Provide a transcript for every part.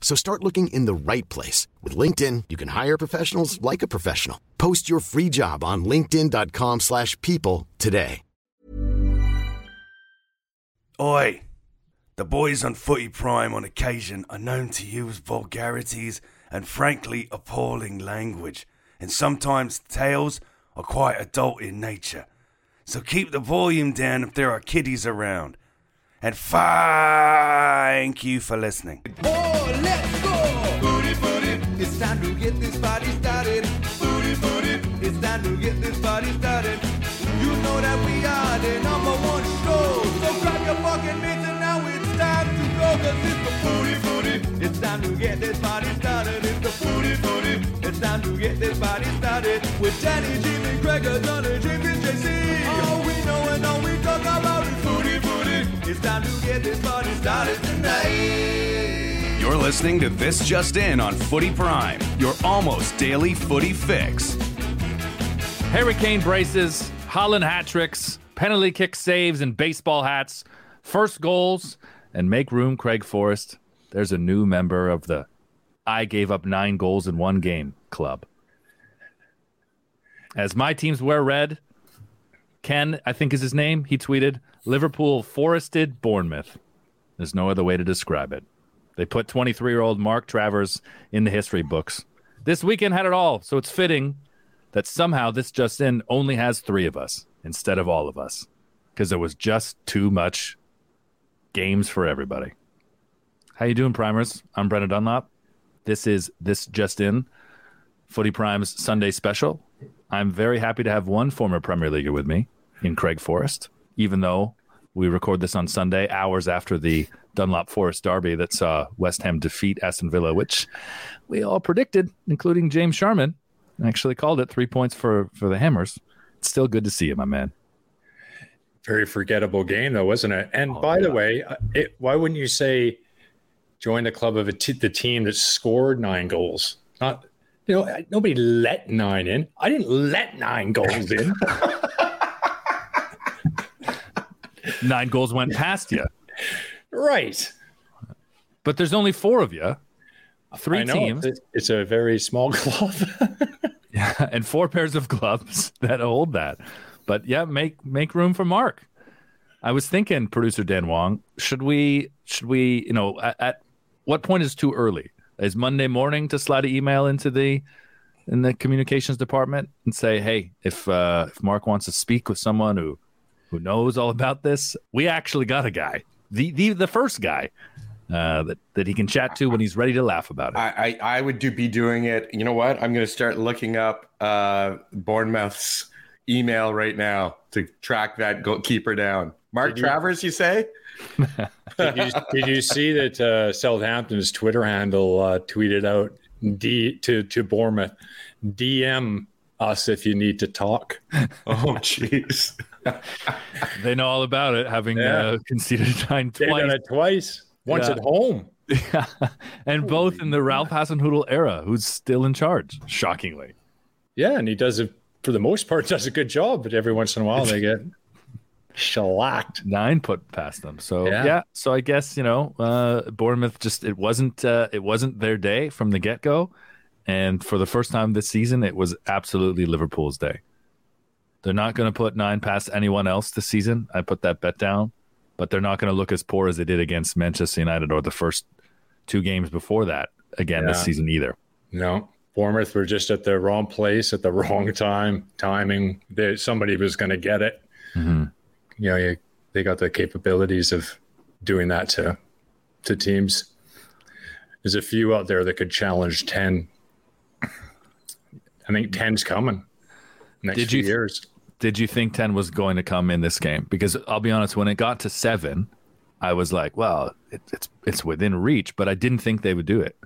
So start looking in the right place. With LinkedIn, you can hire professionals like a professional. Post your free job on linkedin.com slash people today. Oi! The boys on Footy Prime on occasion are known to use vulgarities and frankly appalling language, and sometimes tales are quite adult in nature. So keep the volume down if there are kiddies around. And thank you for listening. Oh, let's go! Booty, booty, it's time to get this party started. Booty, booty, it's time to get this party started. You know that we are the number one show. So grab your fucking mitts and now it's time to go. Cause it's the booty, booty. It's time to get this party started. It's the booty, booty. It's time to get this party started. With Danny, Jimmy, Gregor, James, and JC. All we know and all we talk about. It's time to get this party started tonight. You're listening to This Just In on Footy Prime, your almost daily footy fix. Hurricane braces, Haaland hat tricks, penalty kick saves, and baseball hats, first goals, and make room, Craig Forrest. There's a new member of the I gave up nine goals in one game club. As my teams wear red, Ken, I think is his name, he tweeted, Liverpool forested Bournemouth. There's no other way to describe it. They put 23 year old Mark Travers in the history books. This weekend had it all, so it's fitting that somehow this just in only has three of us instead of all of us because there was just too much games for everybody. How you doing, primers? I'm Brendan Dunlop. This is this just in Footy Prime's Sunday special. I'm very happy to have one former Premier Leaguer with me in Craig Forrest, even though we record this on Sunday, hours after the Dunlop Forrest Derby that saw West Ham defeat Aston Villa, which we all predicted, including James Sharman. Actually called it three points for for the Hammers. It's still good to see you, my man. Very forgettable game, though, wasn't it? And Oh, by the way, uh, it, why wouldn't you say join the club of a t- the team that scored nine goals? Not, you know, nobody let nine in. I didn't let nine goals in. Nine goals went past you, right. but there's only four of you, three teams, It's- a very small club. and four pairs of gloves that hold that. But yeah, make make room for Mark. I was thinking, producer Dan Wong, should we should we you know at, at what point is too early? Is Monday morning to slide an email into the in the communications department and say, hey, if uh, if Mark wants to speak with someone who who knows all about this, we actually got a guy, the the the first guy uh, that that he can chat to when he's ready to laugh about it. I, I, I would do be doing it. You know what? I'm going to start looking up uh, Bournemouth's email right now to track that goalkeeper down. Mark Did you- Travers, you say? did, you, did you see that uh, Southampton's Twitter handle uh, tweeted out D to to Bournemouth, DM us if you need to talk. Oh, jeez. They know all about it, having Yeah. uh, conceded nine They've twice. done it twice. Once Yeah. at home. Yeah. and both in the Ralph Hasenhüttl era, who's still in charge, shockingly. Yeah, and he does it for the most part. Does a good job, but every once in a while they get shellacked. Nine put past them. So yeah, Yeah. so I guess you know uh, Bournemouth just it wasn't uh, it wasn't their day from the get go, and for the first time this season, it was absolutely Liverpool's day. They're not going to put nine past anyone else this season. I put that bet down, but they're not going to look as poor as they did against Manchester United or the first two games before that again this season either. No, Bournemouth were just at the wrong place at the wrong time. Timing. Somebody was going to get it. Mm-hmm. you know, you, they got the capabilities of doing that to to teams. There's a few out there that could challenge ten. I think 10's coming next Did few you- years. Did you think 10 was going to come in this game? Because I'll be honest, when it got to seven, I was like, well, it, it's it's within reach, but I didn't think they would do it.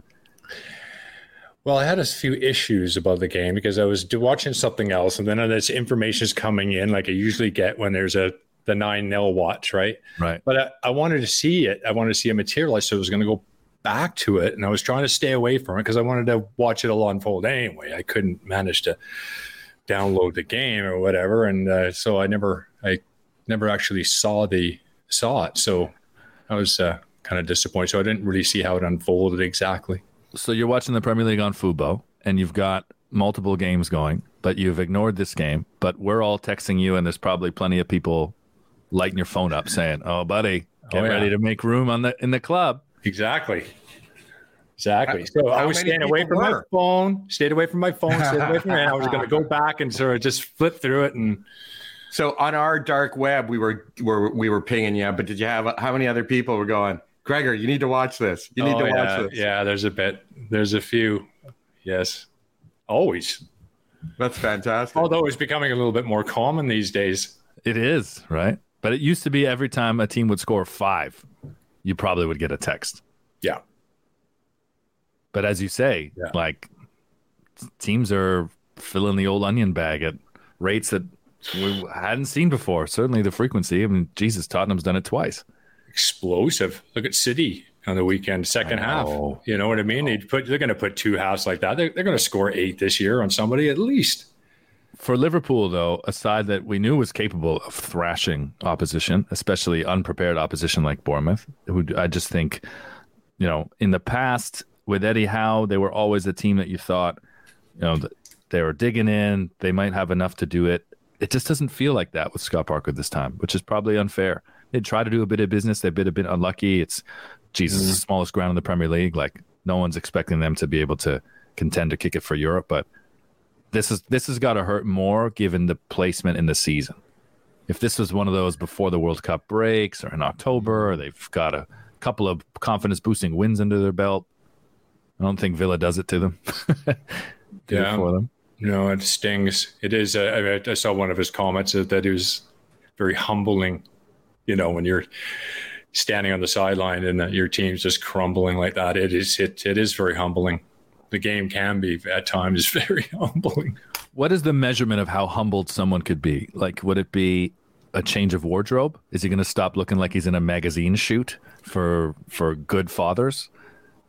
Well, I had a few issues about the game because I was watching something else, and then this information is coming in, like I usually get when there's a the nine 0 watch, right? Right. But I, I wanted to see it. I wanted to see it materialize, so I was going to go back to it, and I was trying to stay away from it because I wanted to watch it all unfold anyway. I couldn't manage to download the game or whatever, and uh, so I never, I never actually saw the saw it. So I was uh, kind of disappointed. So I didn't really see how it unfolded exactly. So you're watching the Premier League on Fubo, and you've got multiple games going, but you've ignored this game. But we're all texting you, and there's probably plenty of people lighting your phone up saying, "Oh, buddy, get Oh, yeah. ready to make room on the in the club." Exactly. Exactly. How- So I was staying away people from my phone, stayed away from my phone, stayed away from it. I was going to go back and sort of just flip through it. And So on our dark web, we were, were we were pinging you, but did you have how many other people were going? Gregor, you need to watch this. You need Oh, to watch yeah, this. Yeah, there's a bit. There's a few. Yes. Always. That's fantastic. Although it's becoming a little bit more common these days. It is right, but it used to be every time a team would score five, you probably would get a text. Yeah. But as you say, Yeah. like teams are filling the old onion bag at rates that we hadn't seen before. Certainly the frequency. I mean, Jesus, Tottenham's done it twice. Explosive. Look at City on the weekend, second half. You know what I mean? They put they're going to put two halves like that. They're, they're going to score eight this year on somebody at least. For Liverpool, though, a side that we knew was capable of thrashing opposition, especially unprepared opposition like Bournemouth, who I just think, you know, in the past with Eddie Howe, they were always a team that you thought, you know, they were digging in, they might have enough to do it. It just doesn't feel like that with Scott Parker this time, which is probably unfair. They try to do a bit of business, they've been a bit unlucky. It's Jesus, the mm-hmm. smallest ground in the Premier League. Like no one's expecting them to be able to contend to kick it for Europe, but this is this has got to hurt more given the placement in the season. If this was one of those before the World Cup breaks or in October, or they've got a couple of confidence boosting wins under their belt. I don't think Villa does it to them. Yeah. for them. No, it stings. It is. Uh, I, I saw one of his comments that, that it was very humbling. You know, when you're standing on the sideline and uh, your team's just crumbling like that, it is. It it is very humbling. The game can be at times very humbling. What is the measurement of how humbled someone could be? Like, would it be a change of wardrobe? Is he going to stop looking like he's in a magazine shoot for for good fathers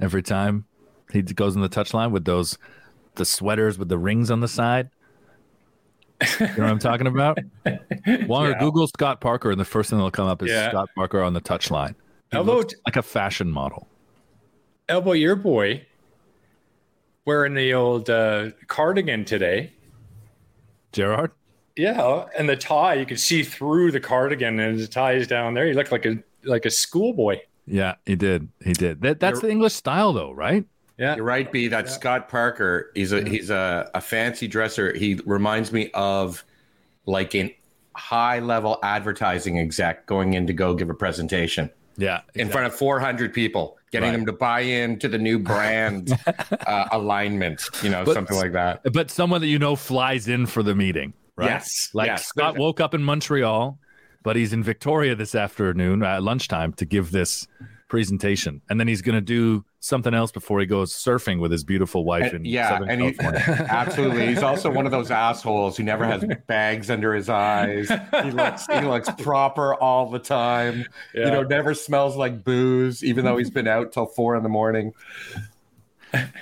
every time he goes in the touchline with those the sweaters with the rings on the side? You know what I'm talking about? Wonger, Yeah. Google Scott Parker, and the first thing that'll come up is Yeah. Scott Parker on the touchline. He Although- like a fashion model. Elbow, your boy, wearing the old uh, cardigan today. Gerrard? Yeah, and the tie you could see through the cardigan, and the tie is down there. He looked like a like a schoolboy. Yeah, he did. He did. That, that's the English style, though, right? Yeah, You're right, B. That's Scott Parker. He's a he's a, a fancy dresser. He reminds me of like an high level advertising exec going in to go give a presentation Yeah. in front of 400 people, getting Right. them to buy into the new brand uh, alignment, you know, But- something like that. but someone that you know flies in for the meeting, right? Yes, Like yes. Scott woke up in Montreal, but he's in Victoria this afternoon at lunchtime to give this presentation, and then he's going to do something else before he goes surfing with his beautiful wife in And- yeah, Southern and he, absolutely. He's also one of those assholes who never has bags under his eyes. He looks he looks proper all the time. You know, never smells like booze, even though he's been out till four in the morning.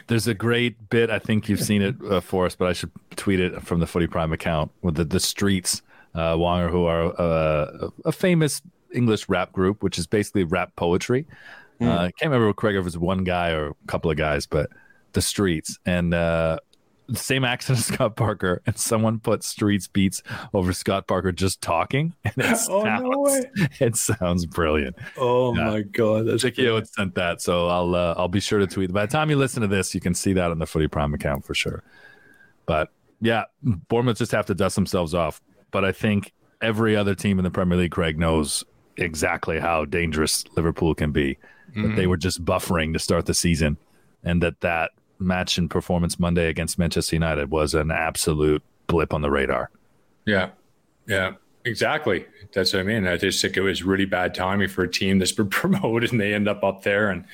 There's a great bit. I think you've seen it uh, for us, but I should tweet it from the Footy Prime account with the the Streets, uh, Wonger, who are uh, a famous English rap group, which is basically rap poetry. Uh, I can't remember Craig if it was one guy or a couple of guys, but the Streets and uh, the same accent as Scott Parker, and someone put Streets beats over Scott Parker just talking, and it sounds Oh, no it sounds brilliant. Oh Yeah. my god, that's Jackie had sent that, so I'll uh, I'll be sure to tweet. By the time you listen to this, you can see that on the Footy Prime account for sure. But yeah, Bournemouth just have to dust themselves off. But I think every other team in the Premier League, Craig, knows exactly how dangerous Liverpool can be. That they mm-hmm. were just buffering to start the season, and that that match and performance Monday against Manchester United was an absolute blip on the radar. Yeah, yeah, exactly. That's what I mean. I just think it was really bad timing for a team that's been promoted and they end up up there and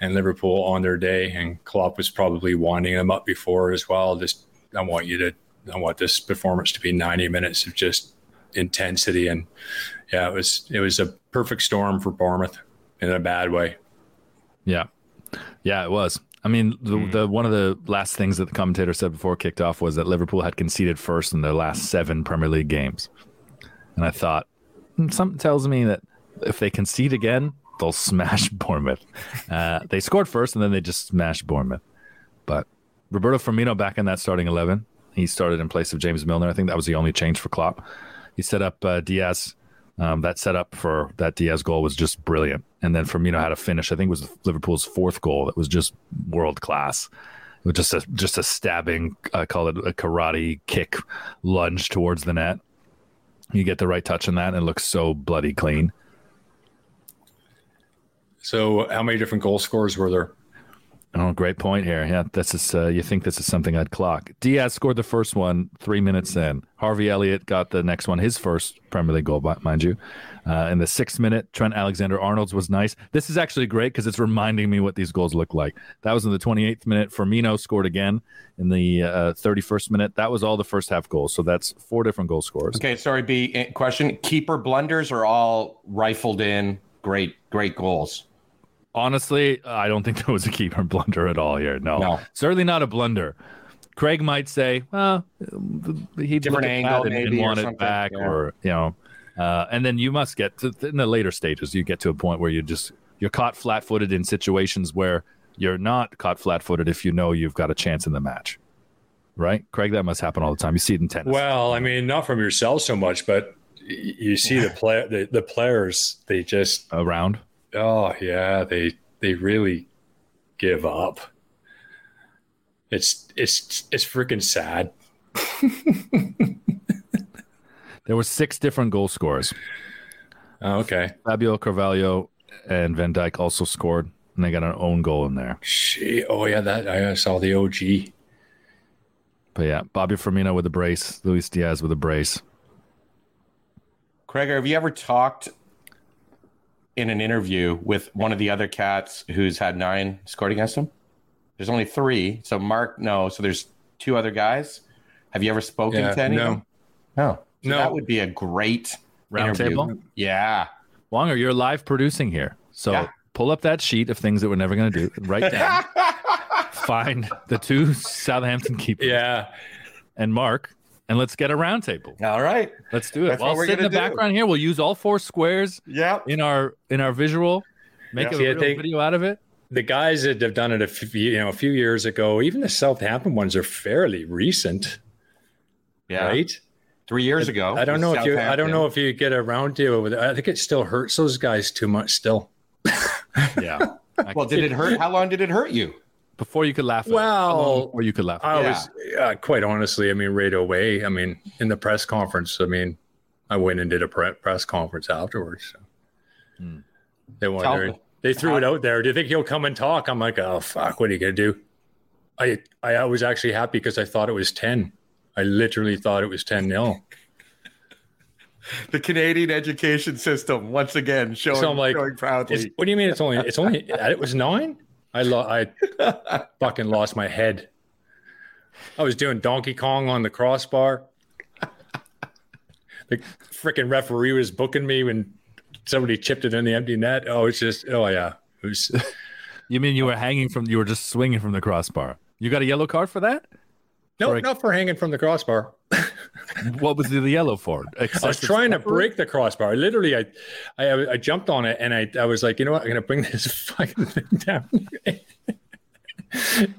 and Liverpool on their day. And Klopp was probably winding them up before as well. Just I want you to I want this performance to be 90 minutes of just intensity and yeah, it was it was a perfect storm for Bournemouth in a bad way. Yeah, yeah, it was. I mean, the, the one of the last things that the commentator said before kicked off was that Liverpool had conceded first in their last seven Premier League games, and I thought "Hmm, something tells me that if they concede again, they'll smash Bournemouth. Uh, they scored first, and then they just smashed Bournemouth. But Roberto Firmino back in that starting eleven. He started in place of James Milner. I think that was the only change for Klopp. He set up uh, Diaz. Um, that setup for that Diaz goal was just brilliant. And then Firmino had a finish. I think it was Liverpool's fourth goal that was just world class. It was just a just a stabbing, I call it a karate kick lunge towards the net. You get the right touch on that, and it looks so bloody clean. So, how many different goal scores were there? Oh, great point here. Yeah, this is. Uh, you think this is something I'd clock? Diaz scored the first one three minutes in. Harvey Elliott got the next one, his first Premier League goal, mind you. Uh, in the sixth minute, Trent Alexander Arnold's was nice. This is actually great because it's reminding me what these goals look like. That was in the 28th minute. Firmino scored again in the uh, 31st minute. That was all the first half goals. So that's four different goal scorers. Okay, sorry, B. eh, Question: Keeper blunders are all rifled in. Great, great goals. Honestly, I don't think there was a keeper blunder at all here. No, No. certainly not a blunder. Craig might say, well, he Different angle, and, maybe, or want it back, yeah. or you know, uh, and then you must get to in the later stages. You get to a point where you just you're caught flat-footed in situations where you're not caught flat-footed if you know you've got a chance in the match, right? Craig, that must happen all the time. You see it in tennis. Well, I mean, not from yourself so much, but you see the play the, the players. They just around. Oh yeah, they they really give up. It's it's it's freaking sad. There were six different goal scorers. Oh, okay, Fabio Carvalho and Van Dijk also scored, and they got an own goal in there. Gee, oh yeah, that I saw the OG. But yeah, Bobby Firmino with a brace, Luis Diaz with a brace. Craig, have you ever talked in an interview with one of the other cats who's had nine scored against him? There's only three. So Mark, no. So there's two other guys. Have you ever spoken Yeah, to any? no. of them? No. So No. That would be a great Round interview. table? Yeah. Wonger, you're live producing here. So Yeah. pull up that sheet of things that we're never going to do. Write down. find the two Southampton keepers Yeah, and Mark, and let's get a round table. All right. Let's do it. That's I'll we're sit in the do. background here. We'll use all four squares Yep. in our in our visual. Make Yeah. a See, real video out of it. the guys that have done it a few, you know a few years ago. Even the Southampton ones are fairly recent, Yeah. right? Three years ago. I don't know if you. I don't know if you get a round deal with it. I think it still hurts those guys too much. Still. Yeah. Well, did it hurt? How long did it hurt you? Before you could laugh? At it. Well, How long before you could laugh. I it? was uh, quite honestly. I mean, right away. I mean, in the press conference. I mean, I went and did a pre- press conference afterwards. So. Hmm. They wondered. me. They threw it out there. Do you think he'll come and talk? I'm like, oh fuck, what are you gonna do? I I was actually happy because I thought it was ten. I literally thought it was ten 0 The Canadian education system once again showing, So I'm like, showing proudly. What do you mean? It's only it's only it was nine. I lo- I fucking lost my head. I was doing Donkey Kong on the crossbar. the freaking referee was booking me when somebody chipped it in the empty net. Oh, it's just oh yeah, it was. You mean you were hanging from? You were just swinging from the crossbar. You got a yellow card for that? No, Sorry. not for hanging from the crossbar. What was the yellow for? I was trying to break the crossbar. Literally, I, I, I jumped on it and I, I was like, you know what? I'm gonna bring this fucking thing down.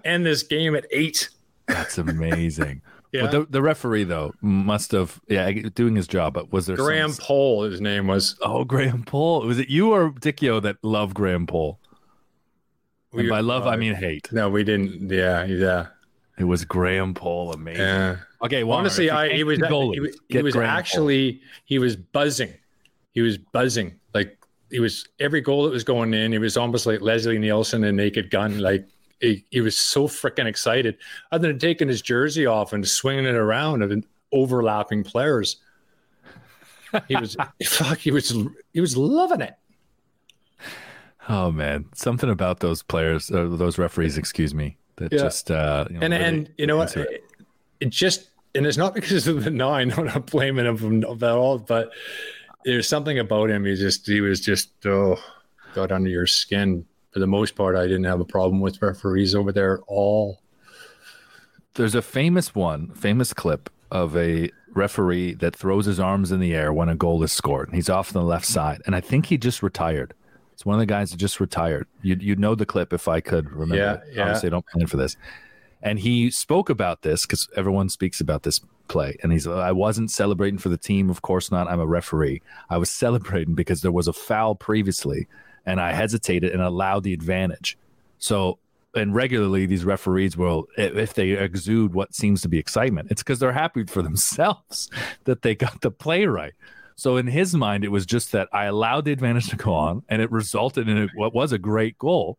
End this game at eight. That's amazing. Yeah. But the, the referee though must have yeah doing his job. But was there some- Graham Poll, his name was. Oh, Graham Poll. Was it you or Dicchio that loved Graham Poll? And We- by love, I uh, mean hate. No, we didn't. Yeah, yeah, It was Graham Poll. Amazing. yeah. Okay, Walner, Honestly, I he was goalies, he, was- he was actually he was buzzing. He was buzzing like he was every goal that was going in. He was almost like Leslie Nielsen in Naked Gun. Like he, he was so freaking excited. Other than taking his jersey off and swinging it around and overlapping players, he was fuck. He was he was loving it. Oh man, something about those players, uh, those referees, excuse me, that Yeah. just uh, you know, and really and you know what? it just and it's not because of the nine. I'm not blaming him at all, but there's something about him. He just he was just oh got under your skin. For the most part, I didn't have a problem with referees over there at all. There's a famous one, famous clip of a referee that throws his arms in the air when a goal is scored. He's off on the left side, and I think he just retired. It's one of the guys that just retired. You you know the clip if I could remember. Yeah, it. yeah. Obviously, I don't plan for this. And he spoke about this because everyone speaks about this play. And he's, I wasn't celebrating for the team. Of course not. I'm a referee. I was celebrating because there was a foul previously, and I hesitated and allowed the advantage. So, and regularly these referees will, if they exude what seems to be excitement, it's because they're happy for themselves that they got the play right. So in his mind, it was just that I allowed the advantage to go on, and it resulted in what was a great goal.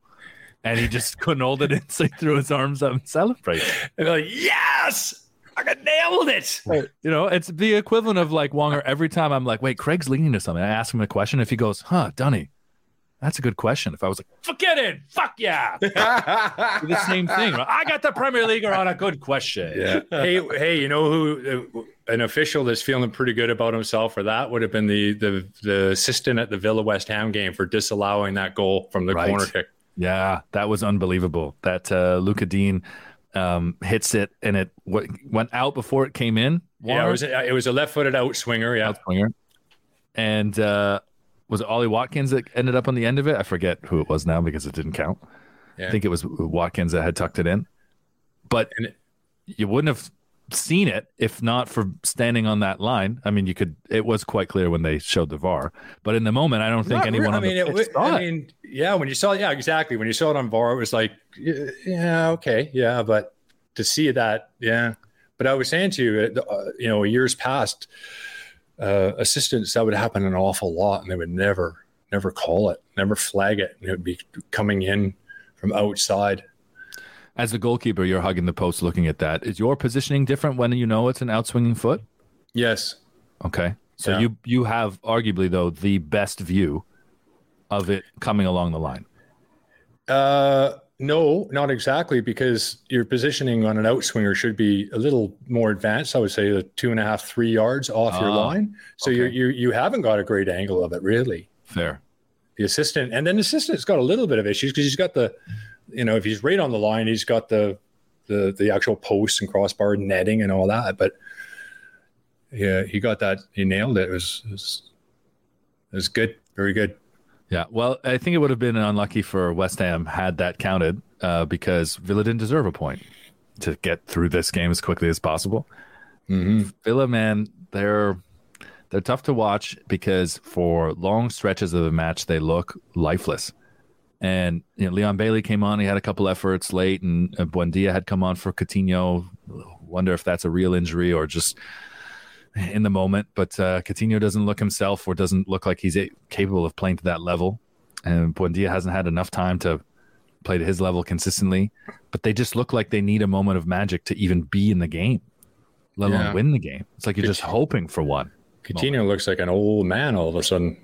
And he just couldn't hold it in, so he threw his arms up and celebrated. And they're like, yes, I got nailed it. You know, it's the equivalent of like Wonger. Every time I'm like, wait, Craig's leading to something. I ask him a question. If he goes, huh, Dunny, that's a good question. If I was like, forget it, fuck yeah, the same thing. I got the Premier Leaguer on a good question. Yeah. hey, hey, you know who uh, an official that's feeling pretty good about himself for that would have been the the the assistant at the Villa West Ham game for disallowing that goal from the Right. corner kick. Yeah, that was unbelievable. That uh, Luca Digne um, hits it and it w- went out before it came in. Yeah, it was a, it was a left-footed out swinger. Yeah, outswinger. And uh, was it Ollie Watkins that ended up on the end of it? I forget who it was now because it didn't count. Yeah. I think it was Watkins that had tucked it in. But And it- you wouldn't have seen it if not for standing on that line. I mean, you could. It was quite clear when they showed the VAR, but in the moment, I don't think Not anyone re- on I mean, the it, saw I it. mean, yeah, when you saw, yeah, exactly. When you saw it on VAR, it was like, yeah, okay, yeah, but to see that, yeah. But I was saying to you, uh, you know, years past, uh, assistants that would happen an awful lot, and they would never, never call it, never flag it, and it would be coming in from outside. As the goalkeeper, you're hugging the post, looking at that. Is your positioning different when you know it's an outswinging foot? Yes, Okay, so Yeah. you you have arguably though the best view of it coming along the line. Uh, no, not exactly, because your positioning on an outswinger should be a little more advanced. I would say the two and a half, three yards off your Ah, line. So okay. you you you haven't got a great angle of it, really. Fair. The assistant, and then the assistant's got a little bit of issues because he's got the, you know, if he's right on the line, he's got the the the actual posts and crossbar netting and all that. But yeah, he got that. He nailed it. It was it was, it was good, very good. Yeah, well, I think it would have been unlucky for West Ham had that counted uh, because Villa didn't deserve a point to get through this game as quickly as possible. mhm Villa, man, they're they're tough to watch because for long stretches of the match they look lifeless. And you know, Leon Bailey came on; he had a couple efforts late, and uh, Buendia had come on for Coutinho. Wonder if that's a real injury or just in the moment. But uh, Coutinho doesn't look himself, or doesn't look like he's a- capable of playing to that level. And Buendia hasn't had enough time to play to his level consistently. But they just look like they need a moment of magic to even be in the game, let alone Yeah. win the game. It's like you're just hoping for one. Coutinho looks like an old man all of a sudden.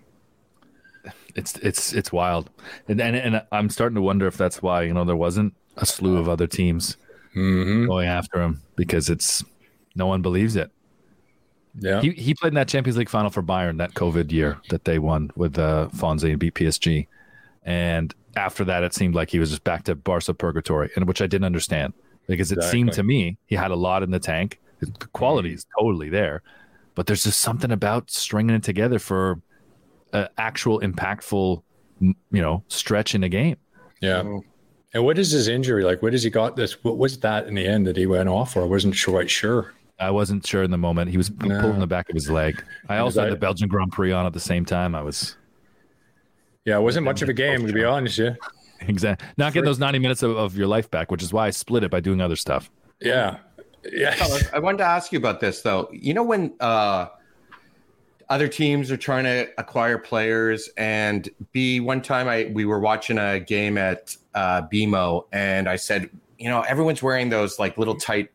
It's it's it's wild, and, and and I'm starting to wonder if that's why you know there wasn't a slew of other teams going after him because it's no one believes it. Yeah, He he played in that Champions League final for Bayern that COVID year that they won with uh, Fonzie and beat PSG, and after that it seemed like he was just back to Barca purgatory, and which I didn't understand because it seemed to me he had a lot in the tank. The quality is totally there, but there's just something about stringing it together for an actual impactful, you know, stretch in a game. Yeah. And what is his injury? Like, what has he got this? What was that in the end that he went off for? I wasn't sure, quite sure. I wasn't sure in the moment. He was p- No. pulling the back of his leg. I also had I- the Belgian Grand Prix on at the same time. I was Yeah, it wasn't much of a game, to be honest. Yeah. exactly not getting those 90 minutes of, of your life back, which is why I split it by doing other stuff. Yeah. Yeah. I wanted to ask you about this though. You know when uh, other teams are trying to acquire players, and B one time I we were watching a game at uh, BMO, and I said, you know, everyone's wearing those like little tight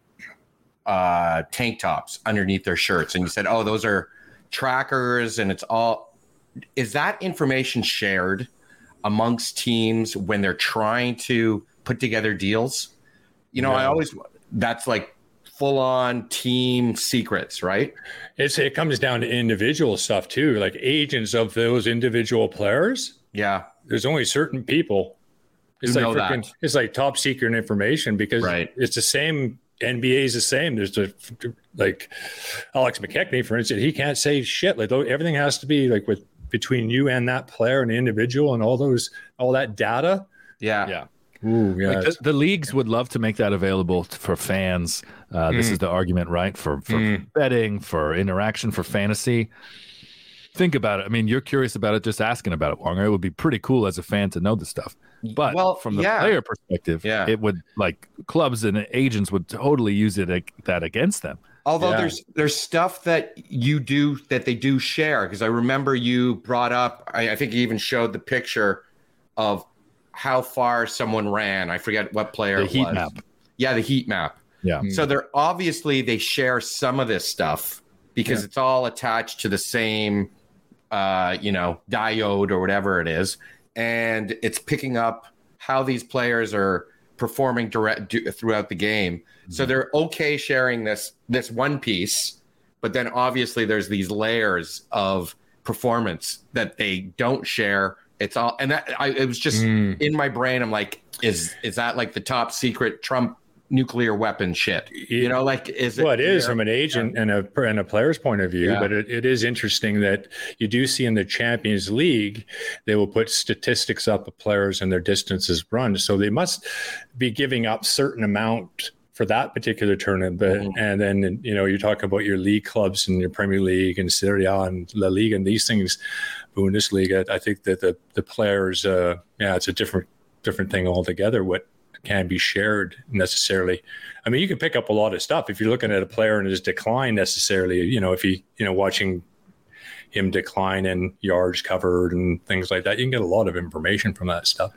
uh, tank tops underneath their shirts, and you said, oh, those are trackers, and it's all. Is that information shared amongst teams when they're trying to put together deals? You know, I always that's like full on team secrets, right? It's it comes down to individual stuff too, like agents of those individual players. Yeah. There's only certain people. It's Who like know frickin- that. it's like top secret information because Right. it's the same. NBA is the same. There's the like Alex McKechnie, for instance, he can't say shit. Like everything has to be like with between you and that player and the individual and all those all that data. Yeah. Yeah. Ooh, yeah. Like the, the leagues would love to make that available for fans. Uh, This is the argument, right? For for Mm. betting, for interaction, for fantasy. Think about it. I mean, you're curious about it, just asking about it, Wonger. It would be pretty cool as a fan to know this stuff. But Well, from the yeah. player perspective, Yeah. it would like clubs and agents would totally use it ag- that against them. Although Yeah. there's there's stuff that you do that they do share because I remember you brought up I, I think you even showed the picture of how far someone ran. I forget what player The it heat was. map. Yeah, the heat map. Yeah. So they're obviously they share some of this stuff because it's all attached to the same uh, you know, diode or whatever it is. And it's picking up how these players are performing direct do, throughout the game. So they're okay sharing this this one piece, but then obviously there's these layers of performance that they don't share. It's all and that I it was just Mm. in my brain. I'm like, is is that like the top secret Trump nuclear weapon shit? You know, like is it? well, it is from an agent and a and a player's point of view, Yeah. but it, it is interesting that you do see in the Champions League they will put statistics up of players and their distances run, so they must be giving up certain amount for that particular tournament. But Mhm. and then you know you're talking about your league clubs and your Premier League and Serie A and La Liga and these things, Bundesliga. I think that the the players, uh, yeah, it's a different different thing altogether. What can be shared necessarily. I mean, you can pick up a lot of stuff if you're looking at a player and his decline necessarily. You know, if he, you know, watching him decline in yards covered and things like that, you can get a lot of information from that stuff.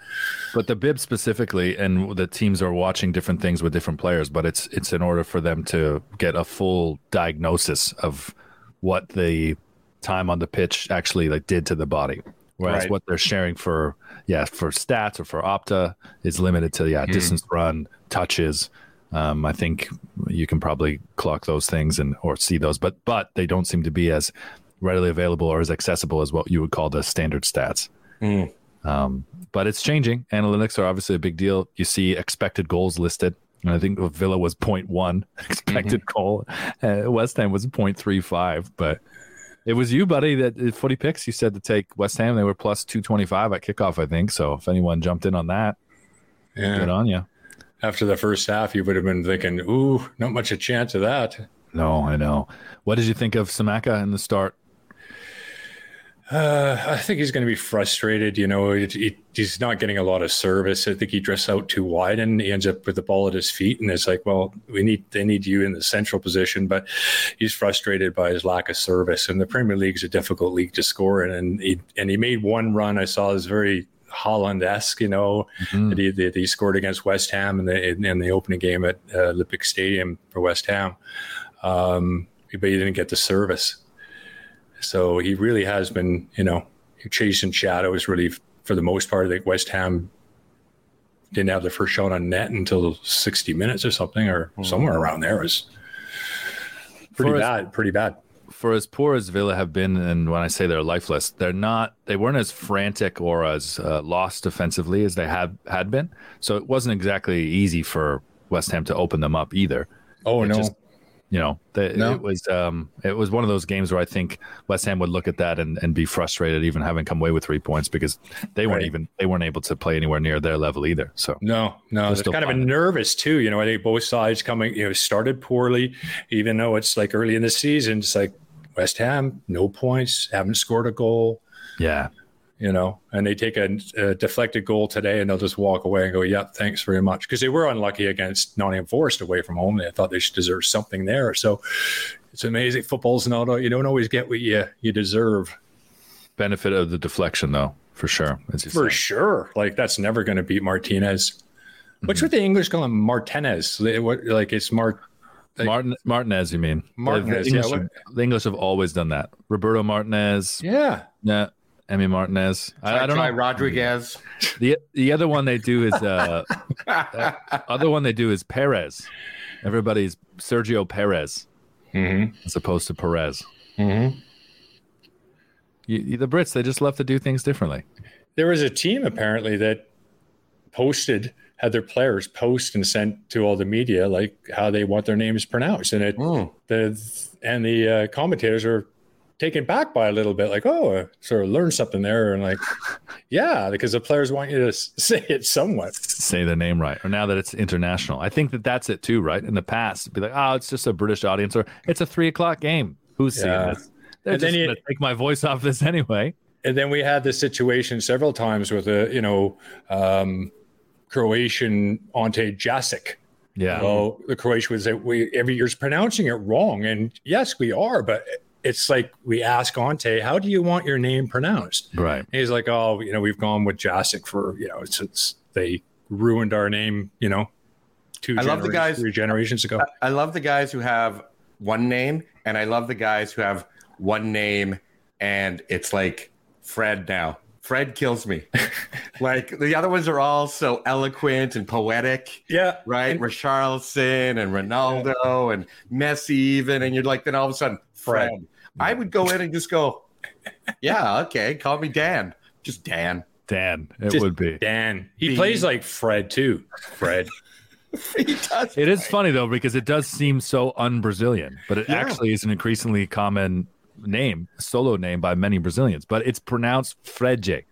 But the bib specifically, and the teams are watching different things with different players. But it's it's in order for them to get a full diagnosis of what the time on the pitch actually like did to the body. Whereas Right. what they're sharing for yeah for stats or for Opta is limited to yeah distance run, touches. Um, I think you can probably clock those things and or see those, but but they don't seem to be as readily available or as accessible as what you would call the standard stats. Mm. Um, but it's changing. Analytics are obviously a big deal. You see expected goals listed. And I think Villa was 0.1 expected goal. Uh, West Ham was 0.35. But it was you, buddy, that uh, footy picks. You said to take West Ham. They were plus 225 at kickoff, I think. So if anyone jumped in on that, Yeah. good on you. After the first half, you would have been thinking, "Ooh, not much a chance of that." No, I know. What did you think of Scamacca in the start? Uh, I think he's going to be frustrated. You know, it, it, he's not getting a lot of service. I think he drifts out too wide, and he ends up with the ball at his feet. And it's like, well, we need they need you in the central position, but he's frustrated by his lack of service. And the Premier League's a difficult league to score in, and he and he made one run I saw is very Haaland esque. You know, Mhm. that he, that he scored against West Ham in the in, in the opening game at uh, Olympic Stadium for West Ham, um, but he didn't get the service. So he really has been, you know, chasing shadows. Really, for the most part, I think West Ham didn't have the first shot on net until 60 minutes or something, or somewhere around there. It was pretty For bad. Pretty bad. for as poor as Villa have been, and when I say they're lifeless, they're not. They weren't as frantic or as uh, lost defensively as they had had been. So it wasn't exactly easy for West Ham to open them up either. Oh It no, just- You know, the, No. it was um, it was one of those games where I think West Ham would look at that and, and be frustrated, even having come away with three points because they weren't even they weren't able to play anywhere near their level either. So no, no. It's kind of a nervous too. You know, I think both sides coming. You know, started poorly, even though it's like early in the season. It's like West Ham, no points, haven't scored a goal. yeah, you know, and they take a, a deflected goal today and they'll just walk away and go, "Yeah, thanks very much," because they were unlucky against Nottingham Forest away from home. They thought they should deserve something there. So it's amazing. Football's not you don't always get what you you deserve. Benefit of the deflection, though, for sure. For sure, like that's never going to beat Martinez. What's mm-hmm. what the English call him? Martinez. They- What like it's Mart. like- Martin Martinez, you mean? Martinez, The English, yeah, the English have always done that. Roberto Martinez, Yeah, yeah, Emmy Martinez. I, I don't Try know. Rodriguez. The the other one they do is uh, uh, other one they do is Perez. Everybody's Sergio Perez Mhm. as opposed to Perez. Mhm. You, you- the Brits they just love to do things differently. there was a team apparently that posted had their players post and sent to all the media like how they want their names pronounced, and it Mm. the and the uh, commentators are taken back by a little bit, like oh, I sort of learned something there, and like yeah, because the players want you to say it somewhat. Say the name right. Or now that it's international, I think that that's it too, right? In the past, be like, oh, it's just a British audience, or it's a three o'clock game. Who's seeing Yeah. this? They're And just gonna take my voice off this anyway. And then we had this situation several times with a you know um, Croatian Ante Jazic. Yeah. Well, the Croatian was say we every year's pronouncing it wrong, and yes, we are, but it's like we ask Ante, how do you want your name pronounced? Right. And he's like, oh, you know, we've gone with Jazic for you know, it's, it's they ruined our name, you know, two I love the guys- three generations ago. I love the guys who have one name, and I love the guys who have one name, and it's like Fred now. Fred kills me. like the other ones are all so eloquent and poetic, yeah, right? And- Richarlison and Ronaldo and Messi, even, and you're like, then all of a sudden, Fred. Fred. I would go in and just go, yeah, okay, call me Dan, just Dan. Dan, it Just would be. Dan. He The- plays like Fred too. Fred. he does. It is funny though because it does seem so un-Brazilian, but it Yeah. actually is an increasingly common name, solo name by many Brazilians. But it's pronounced Fredje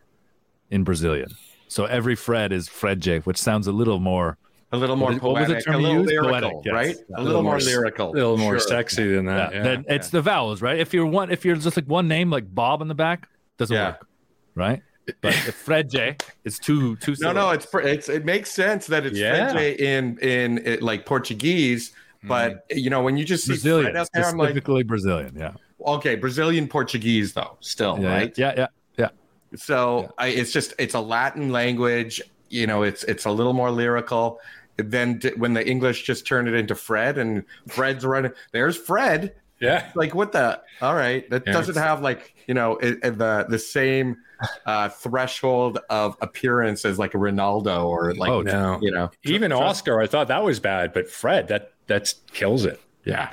in Brazilian. So every Fred is Fredje, which sounds a little more. A little more What was the poetic, term a little used? lyrical, Poetic, yes. right? Yeah. A little more s- lyrical, A little more Sure. sexy than that. Yeah. then it's the vowels, right? If you're one, if you're just like one name, like Bob in the back, doesn't Yeah. work, right? But if Fredje is two two. No, no, it's it's it makes sense that it's Yeah. Fredje in in it, like Portuguese, but mm-hmm. you know when you just see Brazilian, Fred out there, I'm like, specifically Brazilian. Yeah, okay, Brazilian Portuguese though, still yeah, right. yeah, yeah, yeah. So I, it's just it's a Latin language. You know, it's it's a little more lyrical. Then when the English just turned it into Fred and Fred's running, there's Fred. yeah. Like what the? All right, that Yeah. doesn't have like you know it, it- the the same uh, threshold of appearance as like a Ronaldo or like Oh, No. you know Even Oscar, I thought that was bad, but Fred, that that kills it. yeah.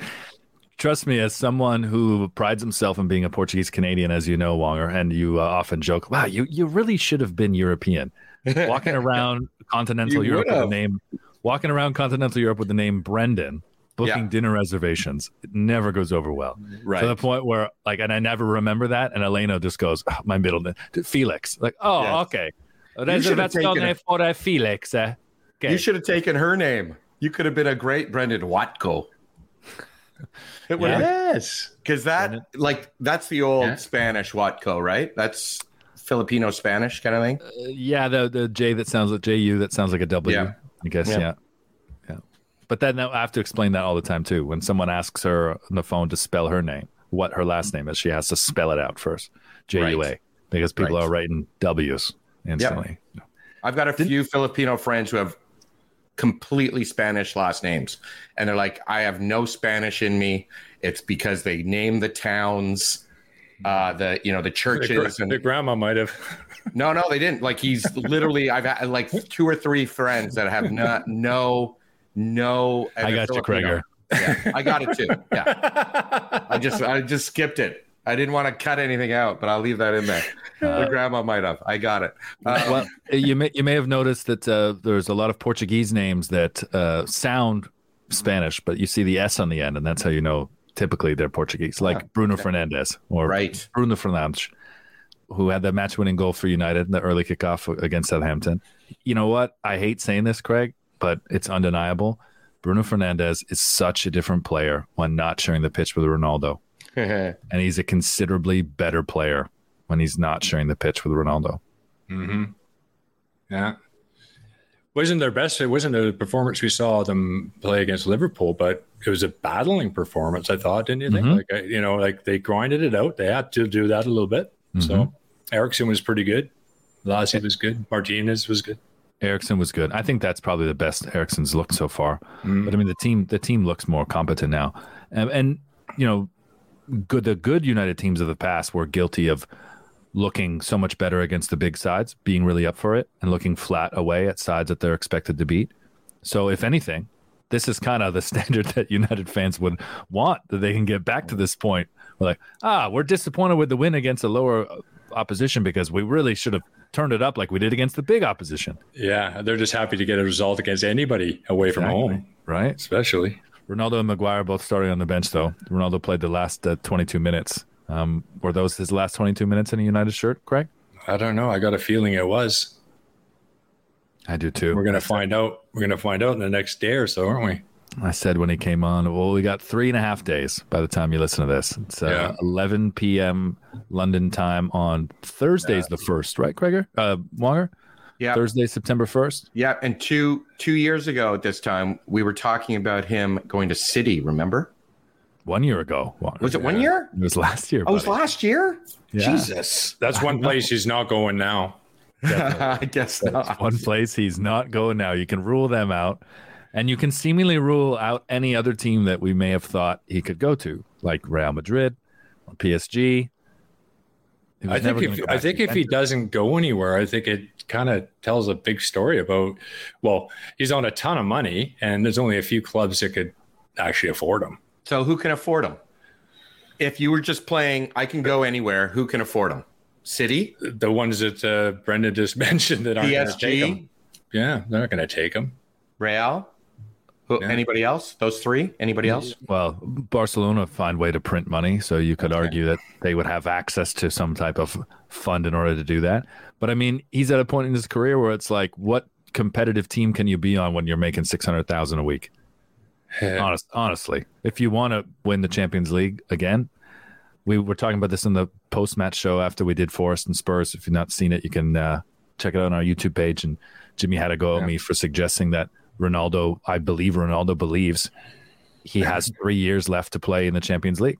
Trust me, as someone who prides himself in being a Portuguese Canadian, as you know, Wonger, and you uh, often joke, "Wow, you you really should have been European." Walking around continental You Europe with the name, walking around continental Europe with the name Brendan, booking Yeah. dinner reservations, it never goes over well. Right. To the point where, like, and I never remember that, and Elena just goes, "Oh, "My middle name, Felix." Like, oh, Yes. okay. should have Reservazione taken it. for uh, Felix. eh? Okay. You should have taken her name. You could have been a great Brendan Watko. It would Yes. because that like that's the old Yeah. Spanish Watko, right? That's Filipino Spanish kind of thing. Yeah, the the J that sounds like J U that sounds like a W. Yeah. I guess Yeah. yeah. yeah, But then I have to explain that all the time too. When someone asks her on the phone to spell her name, what her last name is, she has to spell it out first, J U A, Right. because people Right. are writing W's instantly. I've got a few Filipino friends who have completely Spanish last names, and they're like, "I have no Spanish in me. It's because they name the towns, uh, the you know the The, churches, gra- and the grandma might have. No, no, they didn't. Like he's literally. I've had like two or three friends that have not no no. I got you. Krager. Yeah, I got it too. Yeah, I just I just skipped it. I didn't want to cut anything out, but I'll leave that in there. the grandma might have. I got it. Um, well, you may you may have noticed that uh, there's a lot of Portuguese names that uh, sound Spanish, but you see the S on the end, and that's how you know typically they're Portuguese, like Bruno Fernandez or Right. Bruno Fernandes, who had the match-winning goal for United in the early kickoff against Southampton. You know what? I hate saying this, Craig, but it's undeniable. Bruno Fernandes is such a different player when not sharing the pitch with Ronaldo, and he's a considerably better player when he's not sharing the pitch with Ronaldo. Mm-hmm. Yeah. Wasn't their best? It wasn't a performance we saw them play against Liverpool, but it was a battling performance. I thought, didn't you think? Mhm. Like you know, like they grinded it out. They had to do that a little bit. So Eriksen was pretty good. Lassie was good. Martinez was good. Eriksen was good. I think that's probably the best Eriksen's looked so far. Mm. But I mean, the team the team looks more competent now, and, and you know, good the good United teams of the past were guilty of looking so much better against the big sides, being really up for it, and looking flat away at sides that they're expected to beat. So, if anything, this is kind of the standard that United fans would want that they can get back to this point. We're like, ah, we're disappointed with the win against a lower opposition because we really should have turned it up like we did against the big opposition. Yeah, they're just happy to get a result against anybody away from Exactly. home, Right? especially. Ronaldo and Maguire both starting on the bench, though. Ronaldo played the last uh, 22 minutes. Um, were those his last 22 minutes in a United shirt, Craig? I don't know. I got a feeling it was. I do too. We're gonna find out. We're gonna find out in the next day or so, aren't we? I said when he came on, well, we got three and a half days by the time you listen to this. It's uh, Yeah. 11 p.m. London time on Thursday's the first, right, Craig? Uh, Wonger? Yeah. Thursday, September 1st. Yeah, and two two years ago at this time, we were talking about him going to City. Remember? One year ago. Wonger. Was it one year? It was last year. Oh, it was last year. Yeah. Jesus, That's one place he's not going now. I guess not. one place he's not going now. You can rule them out, and you can seemingly rule out any other team that we may have thought he could go to, like Real Madrid or PSG. I think if I think if he doesn't go anywhere, I think it kind of tells a big story about. Well, he's on a ton of money, and there's only a few clubs that could actually afford him. So who can afford him? If you were just playing, I can go anywhere. Who can afford him? City, The ones that uh, Brendan just mentioned that aren't going to take PSG, him. Yeah, they're not going to take him. Real. Who, Yeah. Anybody else? Those three? Anybody else? Well, Barcelona find way to print money, so you could argue that they would have access to some type of fund in order to do that. But I mean, he's at a point in his career where it's like, what competitive team can you be on when you're making six hundred thousand a week? Honest, honestly, if you want to win the Champions League again, we were talking about this in the post match show after we did Forest and Spurs. If you've not seen it, you can uh, check it out on our YouTube page. And Jimmy had to go at me for suggesting that Ronaldo, I believe Ronaldo believes he has three years left to play in the Champions League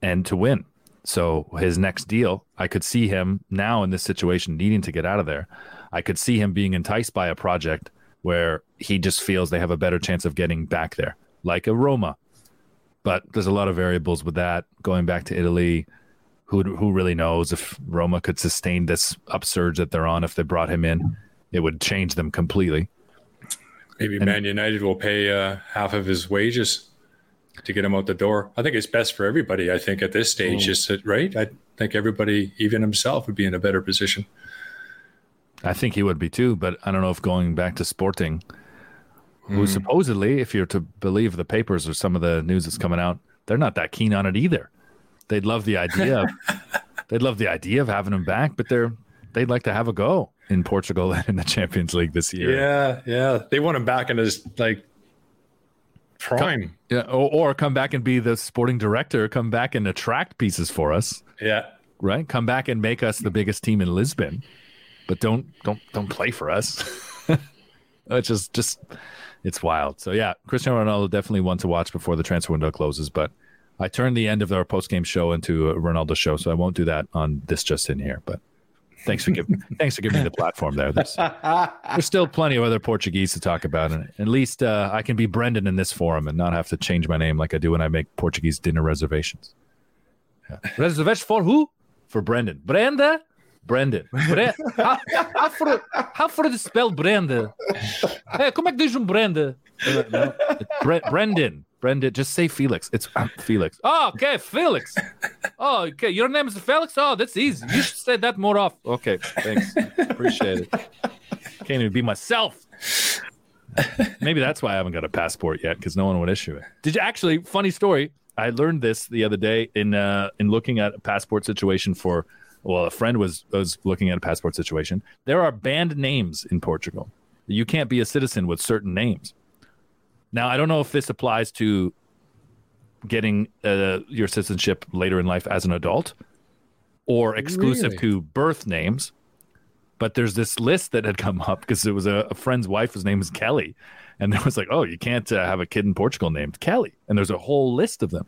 and to win. So his next deal, I could see him now in this situation needing to get out of there. I could see him being enticed by a project where he just feels they have a better chance of getting back there, like a Roma. But there's a lot of variables with that. Going back to Italy, who who really knows if Roma could sustain this upsurge that they're on if they brought him in? It would change them completely. Maybe Man United will pay uh, half of his wages to get him out the door. I think it's best for everybody. I think at this stage, is it right? I think everybody, even himself, would be in a better position. I think he would be too, but I don't know if going back to Sporting, Hmm. who supposedly, if you're to believe the papers or some of the news that's coming out, they're not that keen on it either. They'd love the idea. of, they'd love the idea of having him back, but they're they'd like to have a go in Portugal and in the Champions League this year. Yeah, yeah. They want him back in his like prime. Yeah, or, or come back and be the sporting director. Come back and attract pieces for us, Yeah. right? Come back and make us the biggest team in Lisbon, but don't don't don't play for us. it's just just it's wild. So yeah, Cristiano Ronaldo definitely one to watch before the transfer window closes. But I turned the end of our post game show into a Ronaldo show, so I won't do that on this just in here. But thanks for giving thanks for giving me the platform there. There's, there's still plenty of other Portuguese to talk about, and at least uh, I can be Brendan in this forum and not have to change my name like I do when I make Portuguese dinner reservations. Yeah. Reservation for who? For Brendan. Brenda? Brendan. Bre how, how, for, how for to spell Brenda? Hey, como é que diz um Brenda? Uh, no, Bre- Brendan. Brendan. Just say Felix. It's Felix. Oh, okay, Felix. Oh, okay. Your name is Felix? Oh, that's easy. You should say that more often. Okay, thanks. Appreciate it. Can't even be myself. Maybe that's why I haven't got a passport yet, because no one would issue it. Did you actually? Funny story. I learned this the other day in uh, in looking at a passport situation for. Well, a friend was was looking at a passport situation. There are banned names in Portugal. You can't be a citizen with certain names. Now, I don't know if this applies to getting uh, your citizenship later in life as an adult, or exclusive Really? to birth names. But there's this list that had come up because it was a, a friend's wife whose name was Kelly. And there was like, oh, you can't uh, have a kid in Portugal named Kelly. And there's a whole list of them.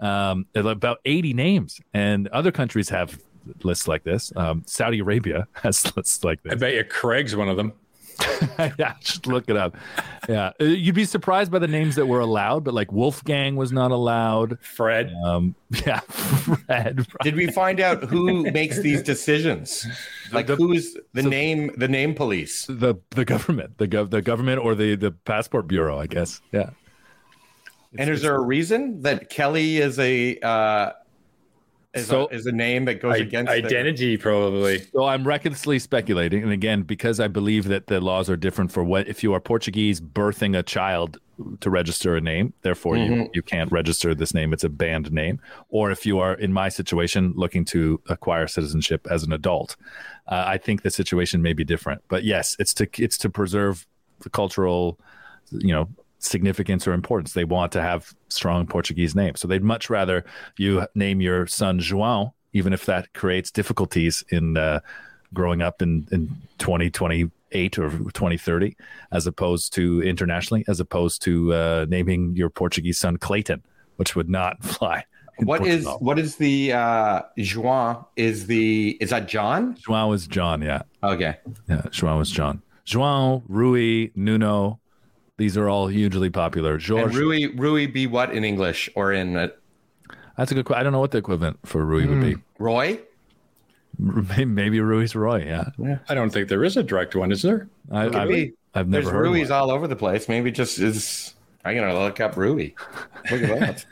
Um, about 80 names. And other countries have lists like this. Um, Saudi Arabia has lists like this. I this. bet you Craig's one of them. yeah, just look it up. Yeah, Uh, you'd be surprised by the names that were allowed, but like Wolfgang was not allowed. Fred. Um, yeah, Fred. Did we find out who makes these decisions? Like The- who's the so- name the name police? the the government, the gov, the government, or the the passport bureau, I guess. Yeah. and is there a reason that Kelly is a uh, is, So- a, is a name that goes I- against the- identity, probably. So I'm recklessly speculating, and again, because I believe that the laws are different for what if you are Portuguese birthing a child to register a name, therefore you you can't register this name; it's a banned name. Or if you are in my situation looking to acquire citizenship as an adult, uh, I think the situation may be different. But yes, it's to it's to preserve the cultural, you know, significance or importance. They want to have strong Portuguese names, so they'd much rather you name your son João, even if that creates difficulties in uh, growing up in in 2028 or 2030, as opposed to internationally, as opposed to uh, naming your Portuguese son Clayton, which would not fly. What is what is the uh Juan is the is that John? João is John? Yeah, Okay. yeah. João is John. João, Rui, Nuno. These are all hugely popular. And George. Rui Rui be what in English or in uh, That's a good. que- I don't know what the equivalent for Rui would be. Roy? Maybe Rui's Roy. Yeah, I don't think there is a direct one, is there? I, Could I've, be. I've There's heard. Rui's one. all over the place. Maybe just is I'm gonna look up Rui. Look at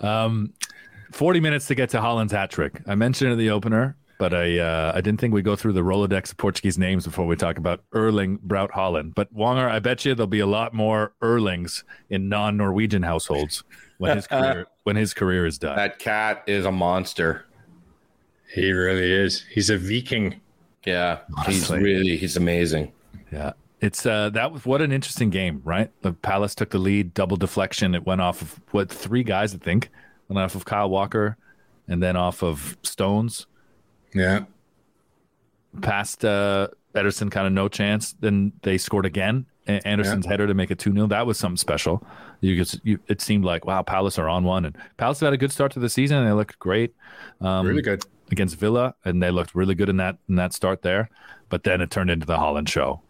that. Forty minutes to get to Haaland's hat trick. I mentioned it in the opener, but I uh, I didn't think we'd go through the Rolodex of Portuguese names before we talk about Erling Braut Haaland. But Wonger, I bet you there'll be a lot more Erlings in non-Norwegian households when his career when his career is done. that cat is a monster. He really is. He's a Viking. Yeah. He's really he's amazing. Yeah. It's uh that was what an interesting game, right? The Palace took the lead, double deflection. It went off of what three guys, I think. Went off of Kyle Walker and then off of Stones. Yeah. Past uh Ederson kind of no chance. Then they scored again. Andersen's header to make it 2 0. That was something special. You could, you, it seemed like, wow, Palace are on one. And Palace had a good start to the season. And they looked great. Um, Really good. against Villa, and they looked really good in that in that start there. But then it turned into the Haaland show,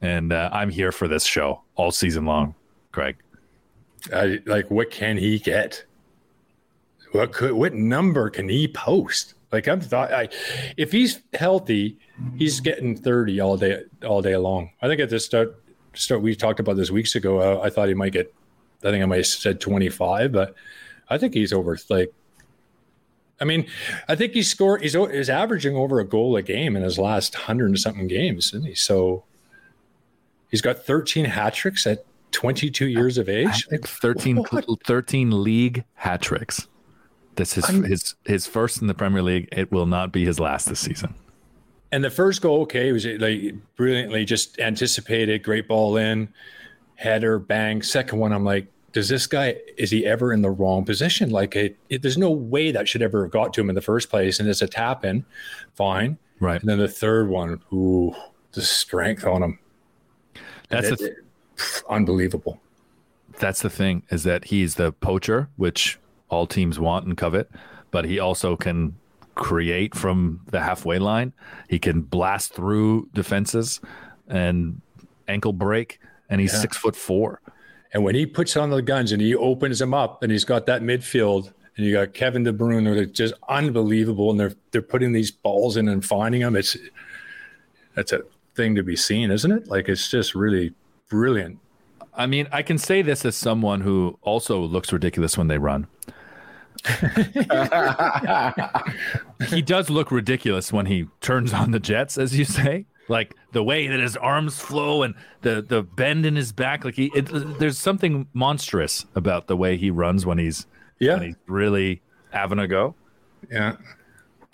and uh, I'm here for this show all season long, Craig. I, like, what can he get? What could what number can he post? Like I'm thought, I, if he's healthy, he's getting thirty all day all day long. I think at the start, start we talked about this weeks ago. I, I thought he might get. I think I might have said twenty five, but I think he's over like. I mean, I think he's scored. He's averaging over a goal a game in his last hundred and something games, isn't he? So he's got thirteen hat tricks at twenty two years of age. 13, 13 league hat tricks. This is his his first in the Premier League. It will not be his last this season. And the first goal, okay, was like brilliantly just anticipated, great ball in, header, bang. Second one, I'm like, does this guy is he ever in the wrong position? Like, it, it, there's no way that should ever have got to him in the first place. And it's a tap in, fine. Right. And then the third one, ooh, the strength on him, That's It- the, it- pff, unbelievable. that's the thing is that he's the poacher, which all teams want and covet, but he also can create from the halfway line. He can blast through defenses and ankle break, and he's six foot four. And when he puts on the guns and he opens them up and he's got that midfield and you got Kevin De Bruyne, they're just unbelievable. And they're they're putting these balls in and finding them. It's that's a thing to be seen, isn't it? Like it's just really brilliant. I mean, I can say this as someone who also looks ridiculous when they run. he does look ridiculous when he turns on the jets, as you say. Like the way that his arms flow and the the bend in his back, like he, it, there's something monstrous about the way he runs when he's Yeah. when he's really having a go. Yeah.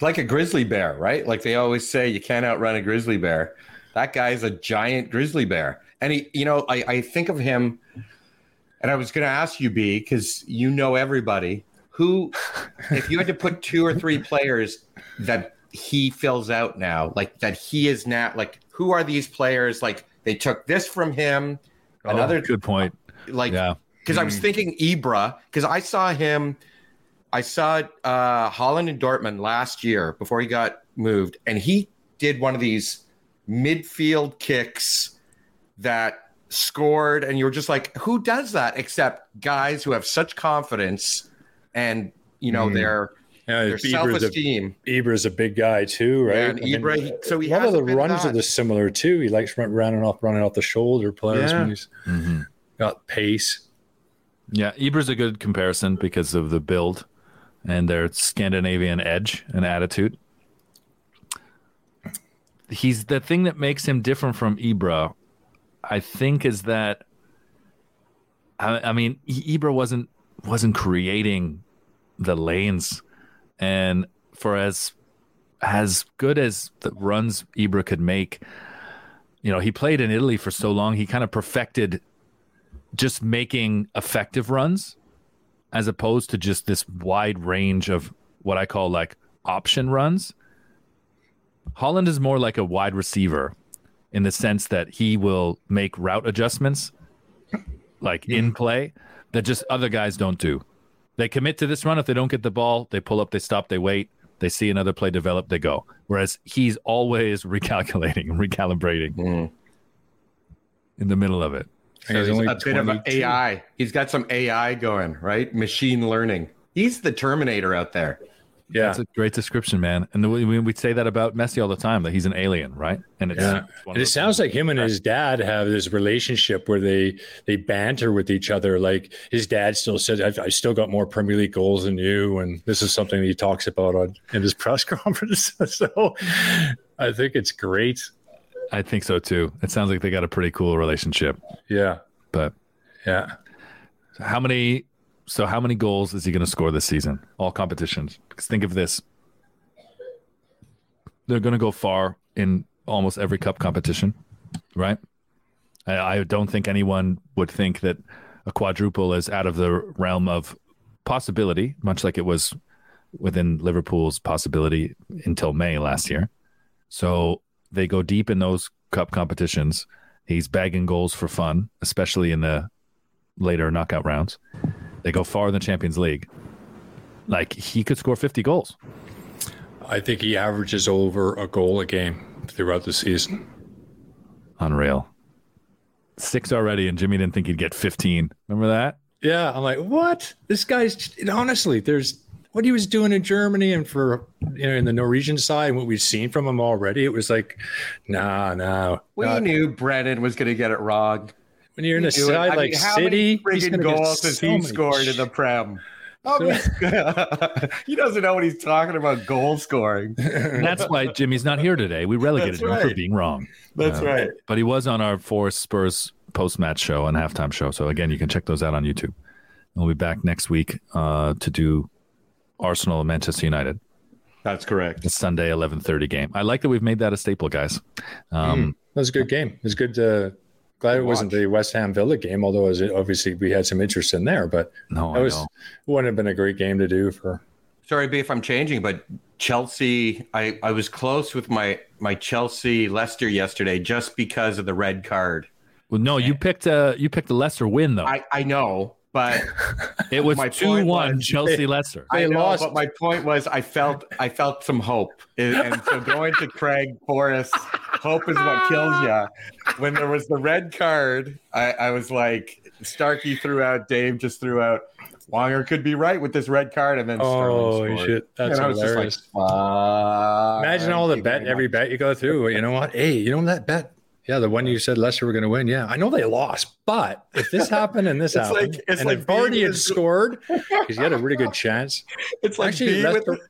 like a grizzly bear, right? Like they always say, you can't outrun a grizzly bear. That guy's a giant grizzly bear. And he, you know, I, I think of him, and I was going to ask you, B, because you know everybody. Who, if you had to put two or three players that he fills out now, like that he is now, like who are these players? Like they took this from him, another Oh, good point. like Yeah. because I was thinking Ibra because I saw him, I saw uh, Haaland and Dortmund last year before he got moved, and he did one of these midfield kicks that scored, and you were just like, who does that except guys who have such confidence and you know hmm. their Yeah, their self Ibra's a, esteem. Ibra's a big guy too, right? And Ibra, he- so he a lot of the runs that. are the similar too. He likes running off, running off the shoulder players Yeah. when he's mm-hmm. got pace. Yeah, Ibra's a good comparison because of the build and their Scandinavian edge and attitude. He's the thing that makes him different from Ibra, I think, is that I, I mean, I- Ibra wasn't wasn't creating the lanes, and for as as good as the runs Ibra could make, you know, he played in Italy for so long, he kind of perfected just making effective runs as opposed to just this wide range of what I call like option runs. Haaland is more like a wide receiver in the sense that he will make route adjustments like in mm-hmm. play that just other guys don't do. They commit to this run. If they don't get the ball, they pull up, they stop, they wait, they see another play develop, they go. Whereas he's always recalculating, recalibrating in the middle of it. And he's So he's only a bit of an AI. He's got some AI going, right? Machine learning. He's the Terminator out there. Yeah, That's a great description, man. And we, we say that about Messi all the time that he's an alien, right? And it's, Yeah. it's And it sounds like him and his dad have this relationship where they they banter with each other. Like his dad still says, "I've, I still got more Premier League goals than you," and this is something that he talks about on in his press conference. so I think it's great. I think so too. It sounds like they got a pretty cool relationship. Yeah, But yeah. how many? So how many goals is he going to score this season? All competitions. Because think of this: they're going to go far in almost every cup competition, right? I, I don't think anyone would think that a quadruple is out of the realm of possibility, much like it was within Liverpool's possibility until May last year. So they go deep in those cup competitions. He's bagging goals for fun, especially in the later knockout rounds. They go far in the Champions League. Like he could score 50 goals. I think he averages over a goal a game throughout the season. Unreal. Six already, and Jimmy didn't think he'd get 15. Remember that? Yeah, I'm like, what? This guy's honestly, there's what he was doing in Germany and for you know in the Norwegian side and what we've seen from him already. It was like, nah, nah. We not- knew Brennan was going to get it wrong. When you're in a We knew it. side I like mean, how City, many he's friggin' gonna get goals has so he many scored in the Prem? He doesn't know what he's talking about goal scoring. And that's why Jimmy's not here today. We relegated That's him for being wrong. That's Uh, right. But he was on our Forest Spurs post match show and halftime show. So again, you can check those out on YouTube. We'll be back next week uh, to do Arsenal and Manchester United. That's correct. The Sunday 11:30 game. I like that we've made that a staple, guys. Um, That was a good game. It was good. To, glad it wasn't the West Ham Villa game, although it was, obviously we had some interest in there. But No, that I was know. wouldn't have been a great game to do for. Sorry, B, if I'm changing, but Chelsea, I, I was close with my, my Chelsea Leicester yesterday just because of the red card. Well, no, you picked a you picked a Leicester win though. I, I know, but it was my two point one was- Chelsea Leicester. I They know, lost. but my point was I felt I felt some hope, and, and so going to Craig Forrest, hope is what kills you. When there was the red card, I, I was like, Starkey threw out, Dave just threw out. Wonger could be right with this red card, and then Oh scored. shit, that's And I was just hilarious. like, Imagine all the bet, every bet you go through. You know what? Hey, you know that bet? Yeah, the one you said Leicester were going to win. Yeah, I know they lost, but if this happened and this It's happened, like- it's and like if Vardy had with- scored because he had a really good chance. It's like Actually, being Leicester, with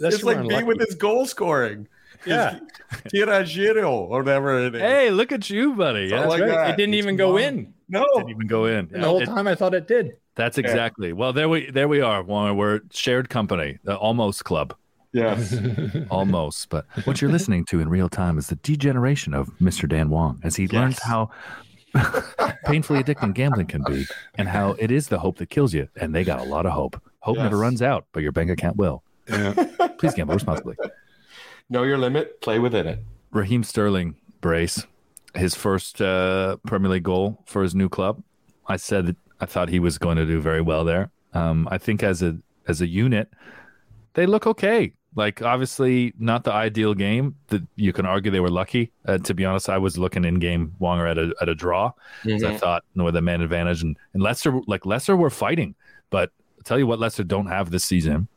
Leicester it's like being with his goal scoring. yeah, Tira Giro or whatever it is. Hey, look at you, buddy. Yeah, like right. it didn't It's even go in. no, it Didn't even go in. Yeah, the whole it- time I thought it did. that's exactly. Well, there we there we are. We're shared company, the almost club. Yes. Almost. But what you're listening to in real time is the degeneration of Mr. Dan Wong as he learns how painfully addicting gambling can be and how it is the hope that kills you. And they got a lot of hope. Hope never runs out, but your bank account will. Yeah. Please gamble responsibly. Know your limit. Play within it. Raheem Sterling brace, his first uh, Premier League goal for his new club. I said I thought he was going to do very well there. Um, I think as a as a unit, they look okay. Like obviously not the ideal game. That you can argue they were lucky. Uh, to be honest, I was looking in game Wonger at a at a draw. 'cause I thought no with a man advantage and, and Leicester like Leicester were fighting. But I'll tell you what Leicester don't have this season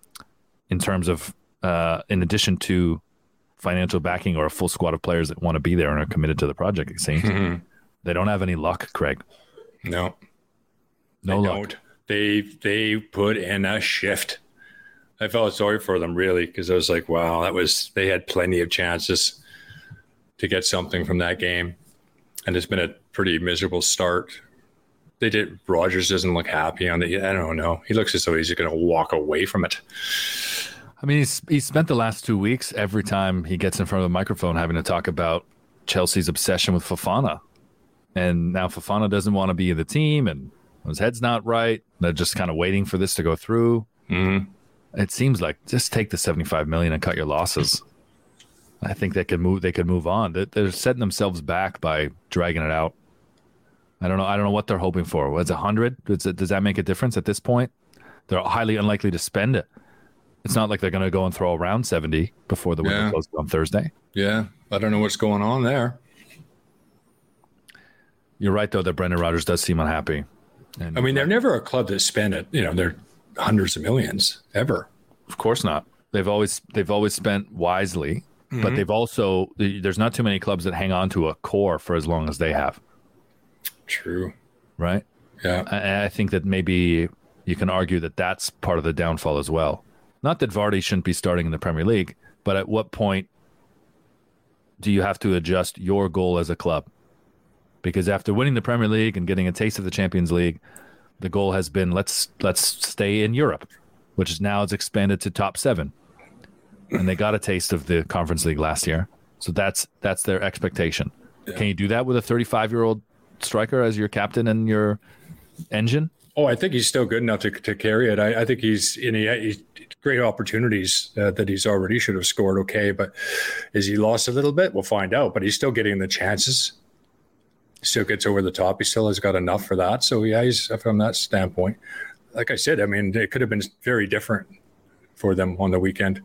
in terms of uh, in addition to financial backing or a full squad of players that want to be there and are committed to the project, it seems. They don't have any luck, Craig. No, No they luck. don't. They they put in a shift. I felt sorry for them really because I was like, wow, that was they had plenty of chances to get something from that game, and it's been a pretty miserable start. They did. Rodgers doesn't look happy on the. I don't know. He looks as though he's going to walk away from it. I mean, he's he's spent the last two weeks every time he gets in front of the microphone having to talk about Chelsea's obsession with Fofana, and now Fofana doesn't want to be in the team, and his head's not right. They're just kind of waiting for this to go through. Mhm. It seems like just take the seventy-five million and cut your losses. I think they could move. They could move on. They- They're setting themselves back by dragging it out. I don't know. I don't know what they're hoping for. Was a hundred? Does does that make a difference at this point? They're highly unlikely to spend it. It's not like they're going to go and throw around 70 before the window Yeah. closes on Thursday. Yeah, I don't know what's going on there. You're right, though, that Brendan Rodgers does seem unhappy. And I mean, they're never a club that spend it. You know, they're hundreds of millions ever. of course not. They've always they've always spent wisely, but mm-hmm. they've also there's not too many clubs that hang on to a core for as long as they have, True. right? Yeah. I, I think that maybe you can argue that that's part of the downfall as well. Not that Vardy shouldn't be starting in the Premier League, but at what point do you have to adjust your goal as a club? Because after winning the Premier League and getting a taste of the Champions League, the goal has been let's let's stay in Europe, which is now it's expanded to top seven, and they got a taste of the Conference League last year, so that's that's their expectation. Can you do that with a 35 year old striker as your captain and your engine? Oh, I think he's still good enough to, to carry it. I, I think he's in he, he's great opportunities uh, that he's already should have scored. Okay, but is he lost a little bit? We'll find out. But he's still getting the chances. Still gets over the top. He still has got enough for that. So yeah, he's from that standpoint. Like I said, I mean, it could have been very different for them on the weekend,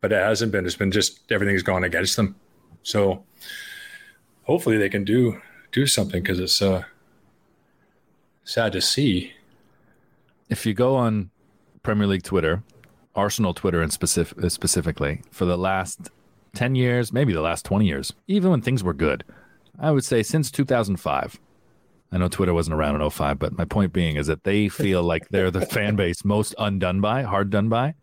but it hasn't been. It's been just everything's gone against them. So hopefully they can do do something because it's uh, sad to see. if you go on Premier League Twitter, Arsenal Twitter and specific, specifically, for the last 10 years, maybe the last 20 years, even when things were good, I would say since 2005. I know Twitter wasn't around in 05, but my point being is that they feel like they're the fan base most undone by, hard done by.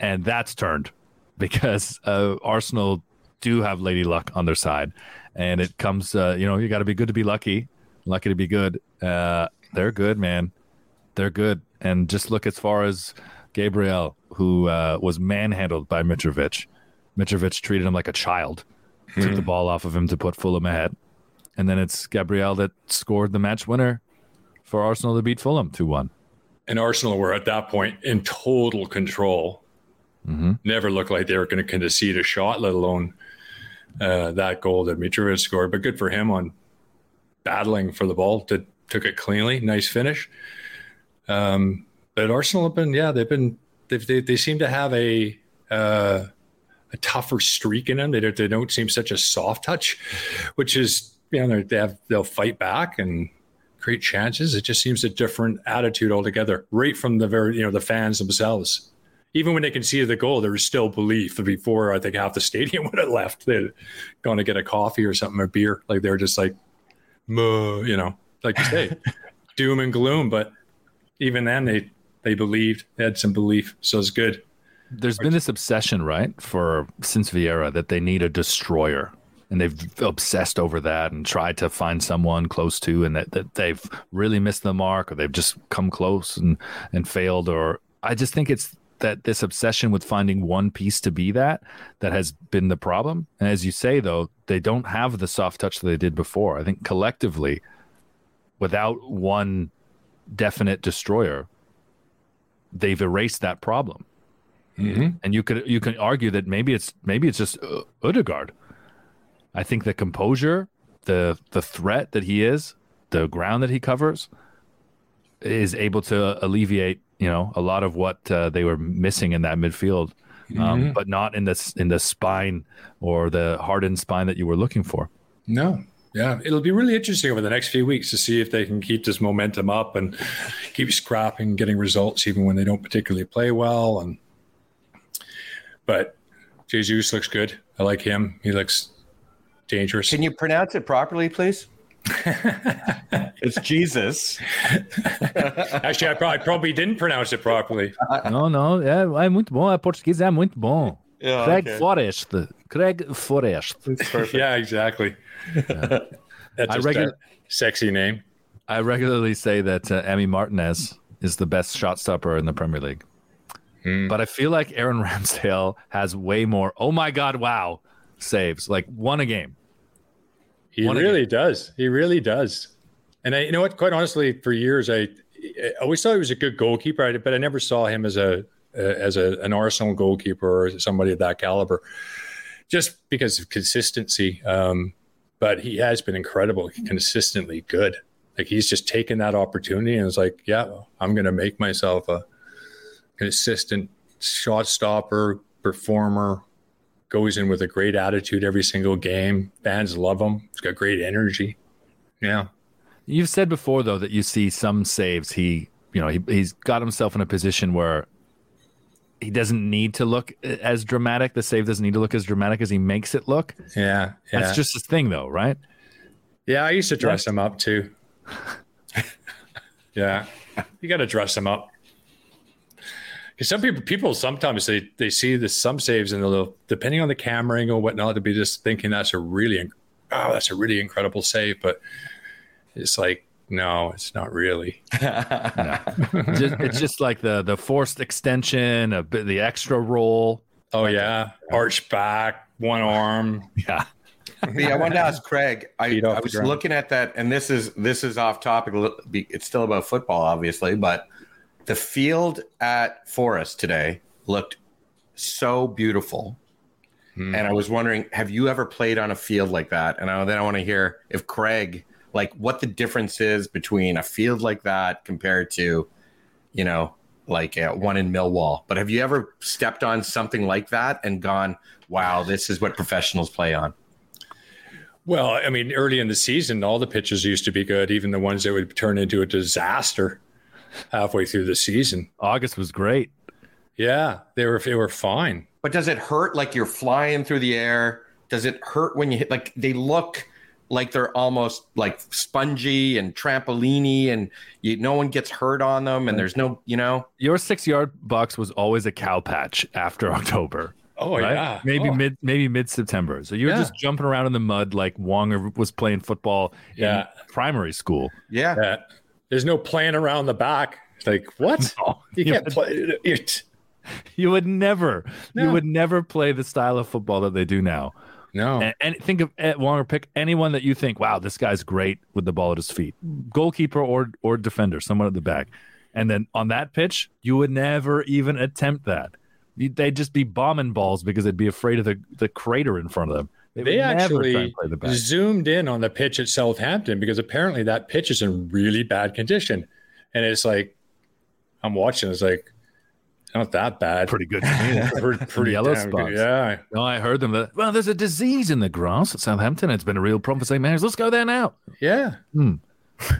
And that's turned because uh, Arsenal do have Lady Luck on their side. And it comes, uh, you know, you got to be good to be lucky, lucky to be good. Uh, they're good, man they're good. And just look as far as Gabriel, who uh, was manhandled by Mitrovic. Mitrovic treated him like a child, took the ball off of him to put Fulham ahead. And then it's Gabriel that scored the match winner for Arsenal to beat Fulham 2 1. And Arsenal were at that point in total control. Never looked like they were going to concede a shot, let alone uh, that goal that Mitrovic scored. But good for him on battling for the ball. To, took it cleanly. Nice finish. Um, but Arsenal have been, yeah, they've been, they've, they, they seem to have a, uh, a tougher streak in them. They don't, they don't seem such a soft touch, which is, you know, they're- they have, they'll fight back and create chances. It just seems a different attitude altogether, right from the very, you know, the fans themselves. Even when they conceded the goal, there was still belief. Before I think half the stadium would have left, they'd gone to get a coffee or something or beer. Like they're just like, "Muh," you know, like you say, doom and gloom. But even then, they they believed, they had some belief. So it's good. There's been this obsession, right, for since Vieira that they need a destroyer. And they've obsessed over that and tried to find someone close to, and that, that they've really missed the mark, or they've just come close and, and failed. Or I just think it's that this obsession with finding one piece to be that that has been the problem. And as you say, though, they don't have the soft touch that they did before. I think collectively, without one definite destroyer, they've erased that problem. And you could you can argue that maybe it's maybe it's just uh, Odegaard. I think the composure, the the threat that he is, the ground that he covers, is able to alleviate you know a lot of what uh, they were missing in that midfield, um, but not in the in the spine or the hardened spine that you were looking for. No. Yeah, it'll be really interesting over the next few weeks to see if they can keep this momentum up and keep scrapping, getting results even when they don't particularly play well. And but Jesus looks good. I like him. He looks dangerous. Can you pronounce it properly, please? it's Jesus. Actually, I probably, probably didn't pronounce it properly. não, não, é, é muito bom. A português é muito bom. Yeah, Craig okay. Forrest. Craig Forrest. yeah, exactly. That's I just regu- a sexy name. I regularly say that uh, Emi Martinez is the best shot stopper in the Premier League. But I feel like Aaron Ramsdale has way more, oh my God, wow, saves. Like one a game. He One really does. He really does. And I, you know what? Quite honestly, for years, I, I always thought he was a good goalkeeper, but I never saw him as a as a, an Arsenal goalkeeper or somebody of that caliber, just because of consistency. Um, but he has been incredible, consistently good. Like he's just taken that opportunity and it's like, yeah, I'm going to make myself a consistent shot stopper, performer, goes in with a great attitude every single game. Fans love him. He's got great energy. Yeah. You've said before, though, that you see some saves. He, you know, he, he's got himself in a position where he doesn't need to look as dramatic. The save doesn't need to look as dramatic as he makes it look. Yeah. Yeah. That's just his thing, though, right? yeah. I used to dress him up too. yeah. You got to dress him up. Because some people, people sometimes they, they see the some saves and they'll, depending on the camera angle and whatnot, to be just thinking that's a really, inc- oh, that's a really incredible save. But it's like, no, it's not really. just, it's just like the the forced extension, a bit the extra roll. Oh yeah, arch back, one arm. Yeah, yeah, I wanted to ask Craig. I, I was looking at that, and this is this is off topic. a little- be- It's still about football, obviously, but the field at Forest today looked so beautiful. Hmm. And I was wondering, have you ever played on a field like that? And I, then I want to hear if Craig, like, what the difference is between a field like that compared to, you know, like uh, one in Millwall. But have you ever stepped on something like that and gone, "Wow, this is what professionals play on"? Well, I mean, early in the season, all the pitches used to be good, even the ones that would turn into a disaster halfway through the season. August was great. Yeah, they were they were fine. But does it hurt like you're flying through the air? Does it hurt when you hit like they look like they're almost like spongy and trampoliny and you no one gets hurt on them and there's no, you know. Your six yard box was always a cow patch after October. Oh right? yeah, maybe Oh. mid maybe mid September. So you were Yeah. just jumping around in the mud like Wonger was playing football Yeah. in primary school. Yeah. Yeah. There's no playing around the back. It's like what? You you, can't would, play it. you would never, you would never play the style of football that they do now. No. And, and think of Ed Wonger. Pick anyone that you think, wow, this guy's great with the ball at his feet, goalkeeper or or defender, someone at the back. And then on that pitch, you would never even attempt that. They'd just be bombing balls because they'd be afraid of the, the crater in front of them. Would They actually the zoomed in on the pitch at Southampton because apparently that pitch is in really bad condition. And it's like, I'm watching, it's like, not that bad. pretty good pretty, pretty yellow damn spots. good. Yeah. No, I heard them. That, well, there's a disease in the grass at Southampton. It's been a real problem for St. Mary's. Let's go there now. Yeah. Hmm.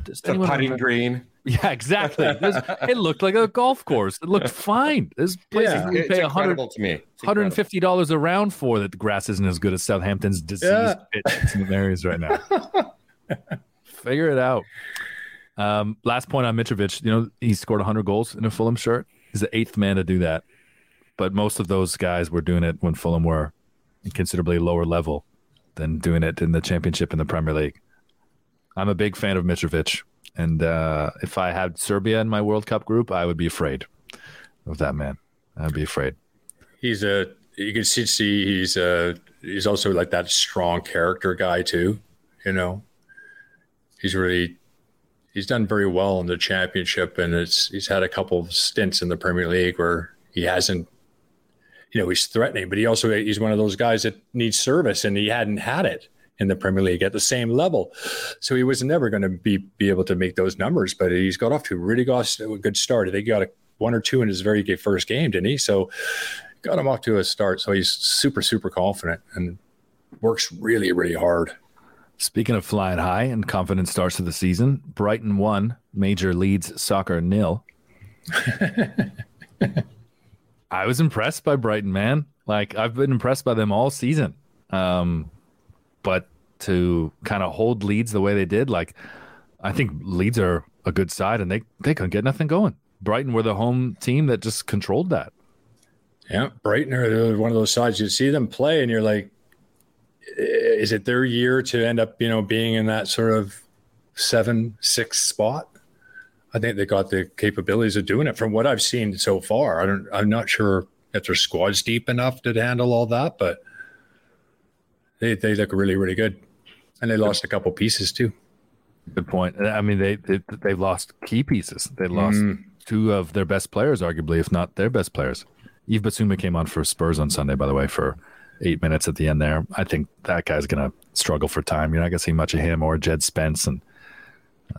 Does The putting green. Yeah, exactly. It looked like a golf course. It looked fine. This place Yeah. you pay 100 incredible to me. $150 a round for that the grass isn't as good as Southampton's diseased Yeah. pitch in the Mary's right now. Figure it out. Um, last point on Mitrovic. You know, he scored 100 goals in a Fulham shirt. He's the eighth man to do that. But most of those guys were doing it when Fulham were considerably lower level than doing it in the championship in the Premier League. I'm a big fan of Mitrovic. And uh, if I had Serbia in my World Cup group, I would be afraid of that man. I'd be afraid. He's a, you can see, see he's a, he's also like that strong character guy too, you know? He's really, he's done very well in the championship, and it's he's had a couple of stints in the Premier League where he hasn't. You know, he's threatening, but he also he's one of those guys that needs service, and he hadn't had it in the Premier League at the same level. So he was never going to be be able to make those numbers. But he's got off to a really got a good start. They got a one or two in his very first game, didn't he? So got him off to a start. So he's super super confident and works really really hard. Speaking of flying high and confident starts to the season, Brighton won, Major Leeds Soccer nil. I was impressed by Brighton, man. Like I've been impressed by them all season. Um, but to kind of hold Leeds the way they did, like I think Leeds are a good side and they they couldn't get nothing going. Brighton were the home team that just controlled that. Yeah, Brighton are one of those sides you see them play and you're like, is it their year to end up, you know, being in that sort of seven, six spot? I think they got the capabilities of doing it from what I've seen so far. I don't, I'm not sure if their squad's deep enough to handle all that, but they, they look really, really good. And they lost a couple pieces too. Good point. I mean, they, they, they've lost key pieces. They lost mm. two of their best players, arguably, if not their best players. Yves Bissouma came on for Spurs on Sunday, by the way, for eight minutes at the end there. I think that guy's going to struggle for time. You're not going to see much of him or Jed Spence. And,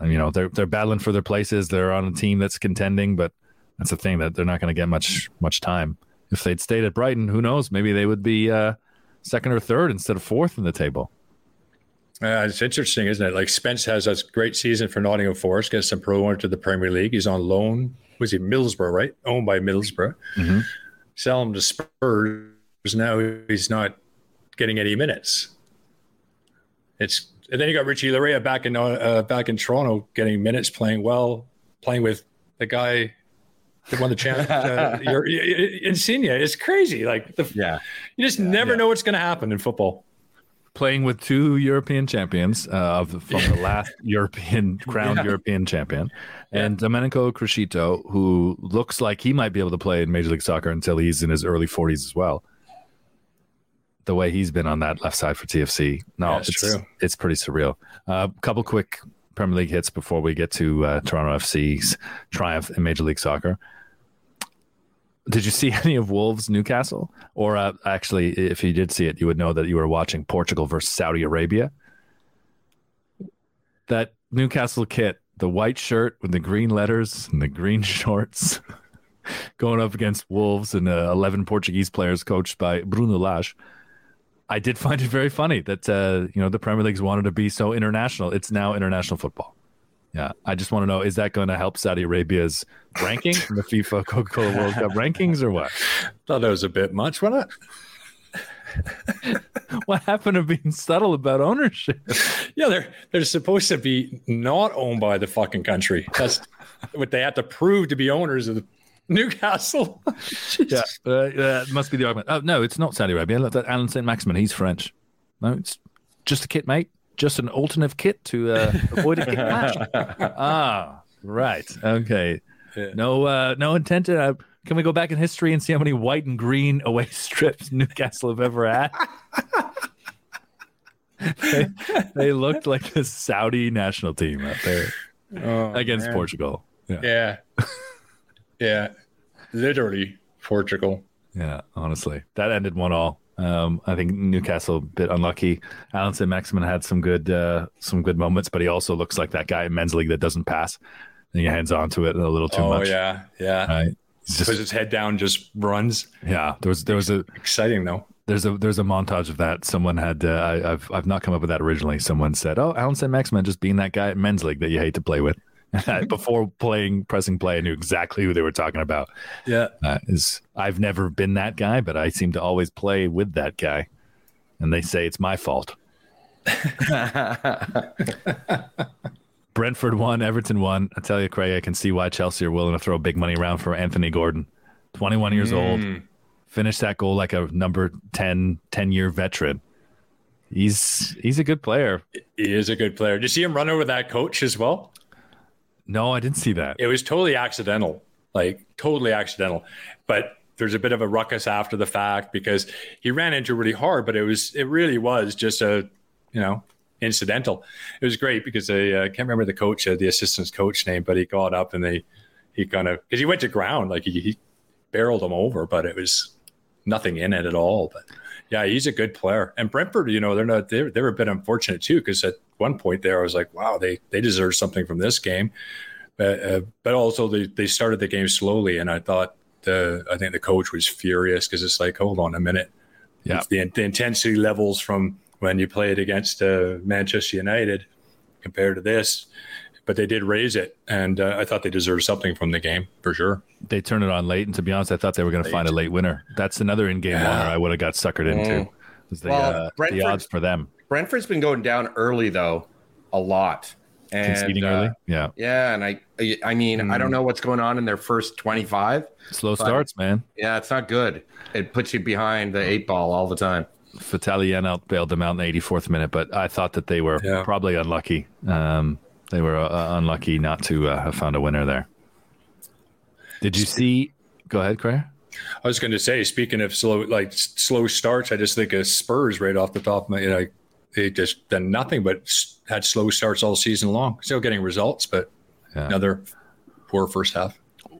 uh, you know, they're, they're battling for their places. They're on a team that's contending, but that's the thing that they're not going to get much, much time. If they'd stayed at Brighton, who knows? Maybe they would be uh, second or third instead of fourth in the table. Uh, it's interesting, isn't it? Like Spence has a great season for Nottingham Forest, gets some pro to the Premier League. He's on loan. Was he Middlesbrough, right? Owned by Middlesbrough. Mm-hmm. Sell him to Spurs now he's not getting any minutes. It's and then you got Richie Laryea back in uh, back in Toronto getting minutes, playing well, playing with the guy that won the champ. uh, your, Insigne. It's crazy. Like the, yeah, you just yeah, never yeah. know what's going to happen in football. Playing with two European champions uh, of from the last European crowned yeah. European champion, and Domenico Criscito, who looks like he might be able to play in Major League Soccer until he's in his early 40s as well the way he's been on that left side for TFC. No, yeah, it's true. It's pretty surreal. A uh, couple quick Premier League hits before we get to uh, Toronto FC's triumph in Major League Soccer. Did you see any of Wolves Newcastle? Or uh, actually, if you did see it, you would know that you were watching Portugal versus Saudi Arabia. That Newcastle kit, the white shirt with the green letters and the green shorts, going up against Wolves and uh, 11 Portuguese players coached by Bruno Lage I did find it very funny that uh, you know the Premier League's wanted to be so international. It's now international football. Yeah, I just want to know: is that going to help Saudi Arabia's ranking in the FIFA Coca-Cola World Cup rankings, or what? Thought that was a bit much, wasn't it? what happened to being subtle about ownership? Yeah, they're they're supposed to be not owned by the fucking country. That's what they have to prove to be owners of the Newcastle. yeah, uh, that must be the argument. Oh no, it's not Saudi Arabia. Look, that Allan Saint-Maximin, he's French. No, it's just a kit, mate. Just an alternative kit to uh, avoid a match. ah, right. Okay. Yeah. No, uh, no intent to. Uh, can we go back in history and see how many white and green away strips Newcastle have ever had? they, they, looked like the Saudi national team out there oh, against man. Portugal. Yeah. yeah. Yeah, literally Portugal. Yeah, honestly, that ended one all. Um, I think Newcastle a bit unlucky. Allan Saint-Maximin had some good uh, some good moments, but he also looks like that guy in men's league that doesn't pass. And he hands on to it a little too much. oh, much. yeah, yeah. Right. Just, Puts his head down, just runs. Yeah, there was there was a exciting though. There's a there's a montage of that. Someone had uh, I, have I've not come up with that originally. Someone said, "Oh, Allan Saint-Maximin just being that guy at men's league that you hate to play with." before playing pressing play, I knew exactly who they were talking about. Yeah, uh, is I've never been that guy, but I seem to always play with that guy, and they say it's my fault. Brentford won, Everton won. I tell you, Craig, I can see why Chelsea are willing to throw big money around for Anthony Gordon. 21 years mm. old, finished that goal like a number 10, 10 year veteran. He's he's a good player. He is a good player. Did you see him run over that coach as well? No, I didn't see that. It was totally accidental, like totally accidental. But there's a bit of a ruckus after the fact because he ran into really hard, but it was it really was just a you know incidental. It was great because I uh, can't remember the coach, uh, the assistant's coach name, but he got up and they he kind of because he went to ground like he, he barreled him over, but it was nothing in it at all. But yeah, he's a good player. And Brentford, you know, they're not they they were a bit unfortunate too because one point there I was like, wow, they they deserve something from this game. But uh, but also they they started the game slowly, and I thought the I think the coach was furious because it's like, hold on a minute, Yeah. The, the intensity levels from when you played against uh, Manchester United compared to this. But they did raise it, and uh, I thought they deserved something from the game for sure. They turned it on late, and to be honest, I thought they were going to find a late winner. That's another in-game Yeah. winner I would have got suckered into. Was the, Well, uh, the odds for them Brentford's been going down early though, a lot. And, conceding uh, early? Yeah, Yeah, and I, I- I mean, I don't know what's going on in their first twenty-five. slow starts, man. Yeah, it's not good. It puts you behind the eight ball all the time. Vitaly Janelt bailed them out in the 84th minute, but I thought that they were Yeah. probably unlucky. Um, they were uh, unlucky not to uh, have found a winner there. Did you see? Go ahead, Craig. I was going to say, speaking of slow, like slow starts, I just think of Spurs right off the top of my, you know, they just done nothing but had slow starts all season long. Still getting results, but Yeah. another poor first half.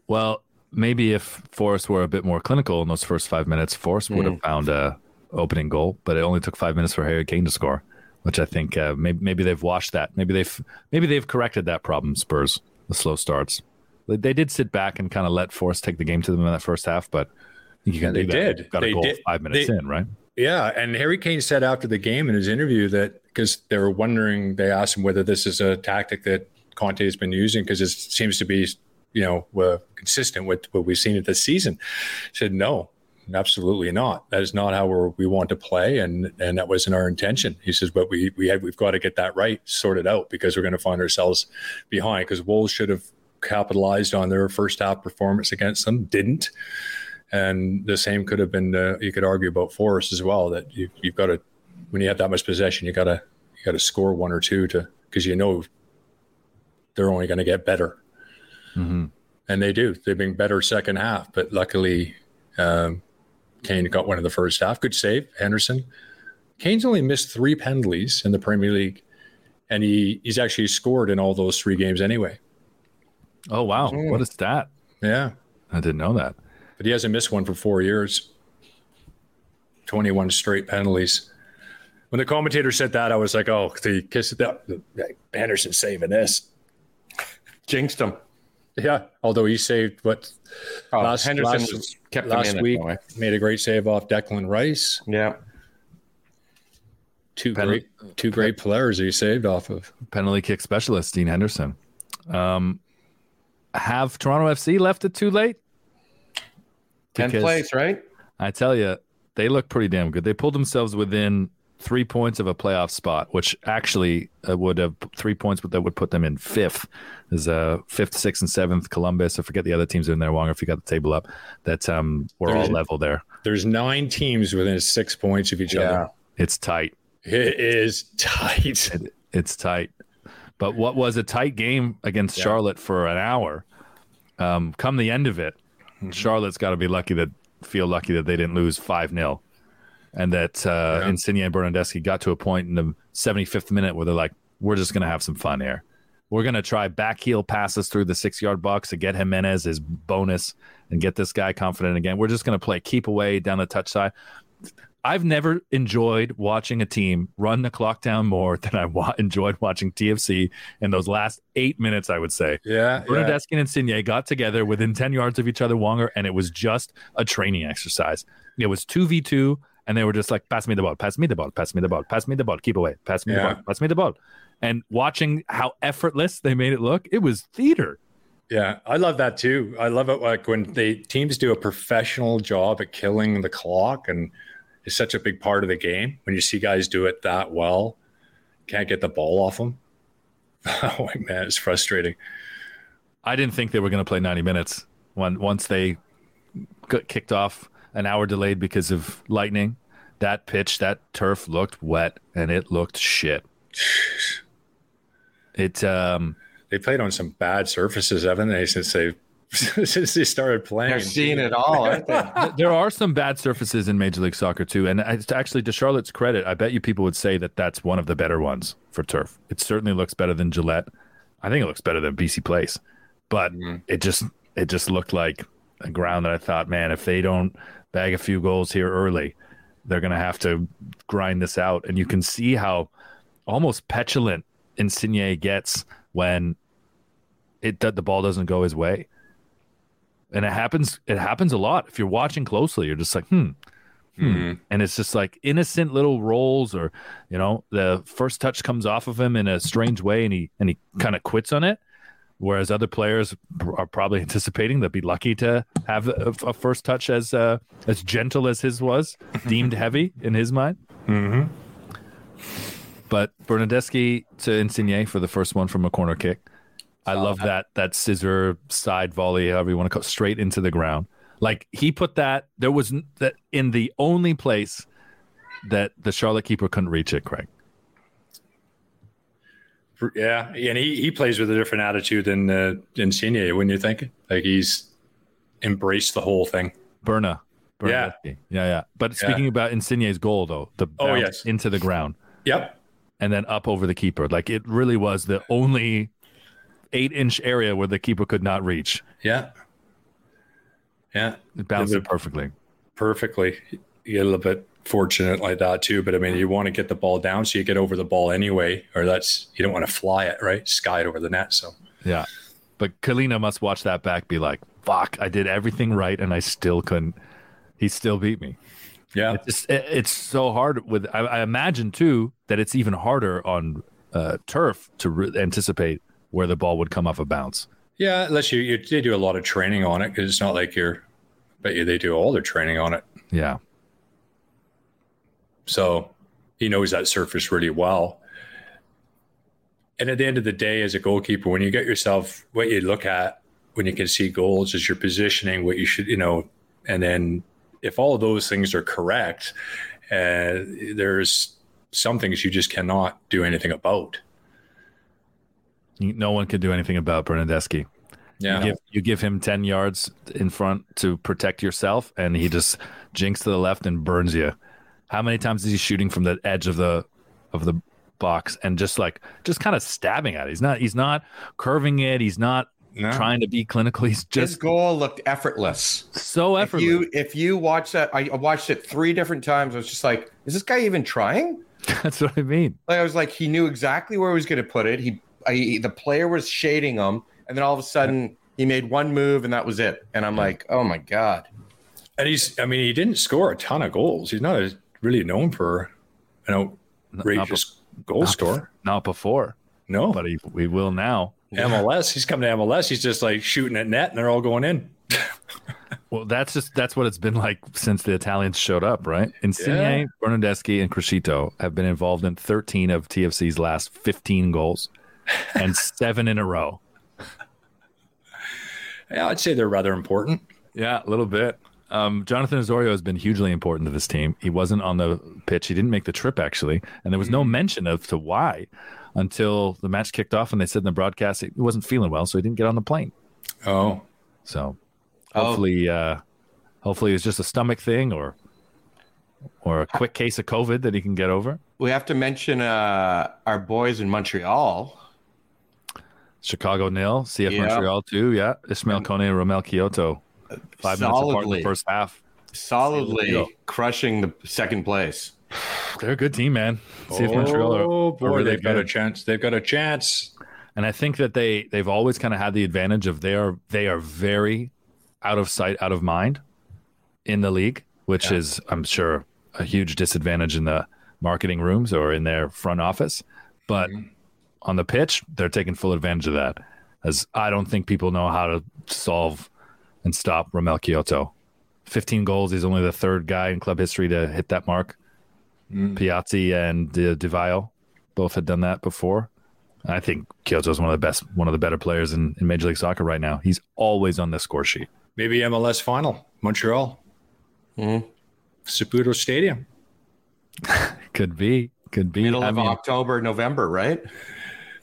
Well, maybe if Forest were a bit more clinical in those first five minutes, Forest would have found a opening goal. But it only took five minutes for Harry Kane to score, which I think uh, maybe maybe they've washed that. Maybe they've maybe they've corrected that problem. Spurs the slow starts. They, they did sit back and kind of let Forest take the game to them in that first half, but you can they do that. did. Got a They goal did. five minutes They- in, right? Yeah, and Harry Kane said after the game in his interview that because they were wondering, they asked him whether this is a tactic that Conte has been using because it seems to be, you know, uh, consistent with what we've seen at this season. He said no, absolutely not. That is not how we want to play, and and that wasn't our intention. He says, but we we have we've got to get that right, sorted out because we're going to find ourselves behind because Wolves should have capitalized on their first half performance against them, didn't. And the same could have been, uh, you could argue about Forest as well. That you, you've got to, when you have that much possession, you got to, you got to score one or two to, because you know they're only going to get better, Mm-hmm. and they do. They've been better second half, but luckily, um, Kane got one in the first half. Good save, Henderson. Kane's only missed three penalties in the Premier League, and he he's actually scored in all those three games anyway. Oh wow, what a stat! Yeah, I didn't know that. But he hasn't missed one for four years. 21 straight penalties. When the commentator said that, I was like, oh, the kiss that Henderson saving this. Jinxed him. Yeah. Although he saved what Oh, last, Henderson last, was- kept them last in week, that made a great save off Declan Rice. Yeah. Two Pen- great, two great players he saved off of. Penalty kick specialist Dean Henderson. Um, have Toronto FC left it too late? Tenth place, right? I tell you, they look pretty damn good. They pulled themselves within three points of a playoff spot, which actually uh, would have three points, but that would put them in fifth. There's uh, fifth, sixth, and seventh. Columbus. I forget the other teams in there. Longer if you got the table up. That um, we're all level there. There's nine teams within six points of each Yeah. other. It's tight. It is tight. It's tight. But what was a tight game against Charlotte for an hour? Um, come the end of it, Charlotte's got to be lucky that feel lucky that they didn't lose five 0 and that uh, Yeah. Insigne and Bernardeschi got to a point in the 75th minute where they're like, "We're just gonna have some fun here. We're gonna try back heel passes through the six yard box to get Jimenez his bonus and get this guy confident again. We're just gonna play keep away down the touch side." I've never enjoyed watching a team run the clock down more than I wa- enjoyed watching TFC in those last eight minutes. I would say. Yeah. yeah. Bernardeschi and Insigne got together within 10 yards of each other, Wonger, and it was just a training exercise. It was 2v2, and they were just like, pass me the ball, pass me the ball, pass me the ball, pass me the ball, keep away, pass me Yeah. the ball, pass me the ball. And watching how effortless they made it look, it was theater. Yeah, I love that too. I love it like when the teams do a professional job at killing the clock, and it's such a big part of the game. When you see guys do it that well, can't get the ball off them. oh man, it's frustrating. I didn't think they were going to play 90 minutes when once they got kicked off an hour delayed because of lightning. That pitch, that turf looked wet and it looked shit. It um They played on some bad surfaces, haven't they? Since they since they started playing. They're seeing it all, aren't they? There are some bad surfaces in Major League Soccer too, and it's actually to Charlotte's credit, I bet you people would say that that's one of the better ones for turf. It certainly looks better than Gillette. I think it looks better than BC Place, but mm-hmm. it just it just looked like a ground that I thought, man, if they don't bag a few goals here early, they're gonna have to grind this out. And you can see how almost petulant Insigne gets when it the ball doesn't go his way and it happens it happens a lot. If you're watching closely you're just like hmm hmm. And it's just like innocent little rolls or you know the first touch comes off of him in a strange way and he and he kind of quits on it. Whereas other players are probably anticipating they'll be lucky to have a, a first touch as uh, as gentle as his was deemed heavy in his mind. Mhm. but Bernardeschi to Insigne for the first one from a corner kick. I love that that scissor side volley, however you want to call it, straight into the ground. Like he put that. There was that in the only place that the Charlotte keeper couldn't reach it. Craig. Yeah, and he, he plays with a different attitude than uh, Insigne, wouldn't you think? Like he's embraced the whole thing. Berna. Yeah. Bernardeschi. yeah, yeah. But speaking about Insigne's goal, though, the Oh, yes. into the ground Yep. and then up over the keeper. Like it really was the only eight-inch area where the keeper could not reach. Yeah. Yeah. It bounced it perfectly. Perfectly. You get a little bit fortunate like that too, but I mean, you want to get the ball down so you get over the ball anyway, or that's you don't want to fly it right, sky it over the net. So Yeah. But Kahlina must watch that back, be like, fuck, I did everything right and I still couldn't. He still beat me. yeah, It's, just- it- it's so hard with, I, I imagine too that it's even harder on uh, turf to re- anticipate where the ball would come off a bounce. yeah. Unless you, you they do a lot of training on it because it's not like you're. but you they do all their training on it. Yeah. So he knows that surface really well. And at the end of the day, as a goalkeeper, when you get yourself what you look at when you can see goals is your positioning, what you should, you know, and then if all of those things are correct, uh, there's some things you just cannot do anything about. You- No one can do anything about Bernardeschi. Yeah. You give, you give him 10 yards in front to protect yourself, and he just jinks to the left and burns you. How many times is he shooting from the edge of the of the box and just like just kind of stabbing at it? He's not he's not curving it. He's not No. trying to be clinical. He's His just goal looked effortless. so effortless. If you if you watch that, I I watched it three different times. I was just like, is this guy even trying? That's what I mean. Like I was like, he knew exactly where he was going to put it. He, I, the player was shading him, and then all of a sudden he made one move, and that was it. And I'm like, oh my god. And he's, I mean, he didn't score a ton of goals. He's not as- really known for an outrageous goal not scorer. Not before, No. but he, we will now. MLS, he's coming to MLS. He's just like shooting at net and they're all going in. Well, that's just that's what it's been like since the Italians showed up, right? Insigne, Yeah. Bernardeschi, and Criscito have been involved in 13 of TFC's last 15 goals, and seven in a row. Yeah, I'd say they're rather important. Yeah, a little bit. Um, Jonathan Osorio has been hugely important to this team. He wasn't on the pitch. He didn't make the trip actually, and there was no mention of to why until the match kicked off, and they said in the broadcast he wasn't feeling well, so he didn't get on the plane. Oh, So Oh. hopefully, uh, hopefully it's just a stomach thing or or a quick case of COVID that he can get over. We have to mention uh, our boys in Montreal. Chicago nil, CF Yeah. Montreal two, yeah. Ismail Kone and Romell Quioto. Five minutes apart in Solidly. the first half. solidly crushing the second place. They're a good team, man. CF oh, Montreal are, oh are really they've got a chance. They've got a chance. And I think that they they've always kind of had the advantage of they are they are very out of sight, out of mind in the league, which is I'm sure a huge disadvantage in the marketing rooms or in their front office. But mm-hmm. On the pitch, they're taking full advantage of that. As I don't think people know how to solve and stop Romell Quioto. 15 goals. He's only the third guy in club history to hit that mark. Piatti and uh, Di Vaio both had done that before. I think Quioto is one of the best, one of the better players in, in Major League Soccer right now. He's always on the score sheet. Maybe MLS final, Montreal, Mhm. Saputo Stadium. Could be, could be. Middle I of mean, October, November, right?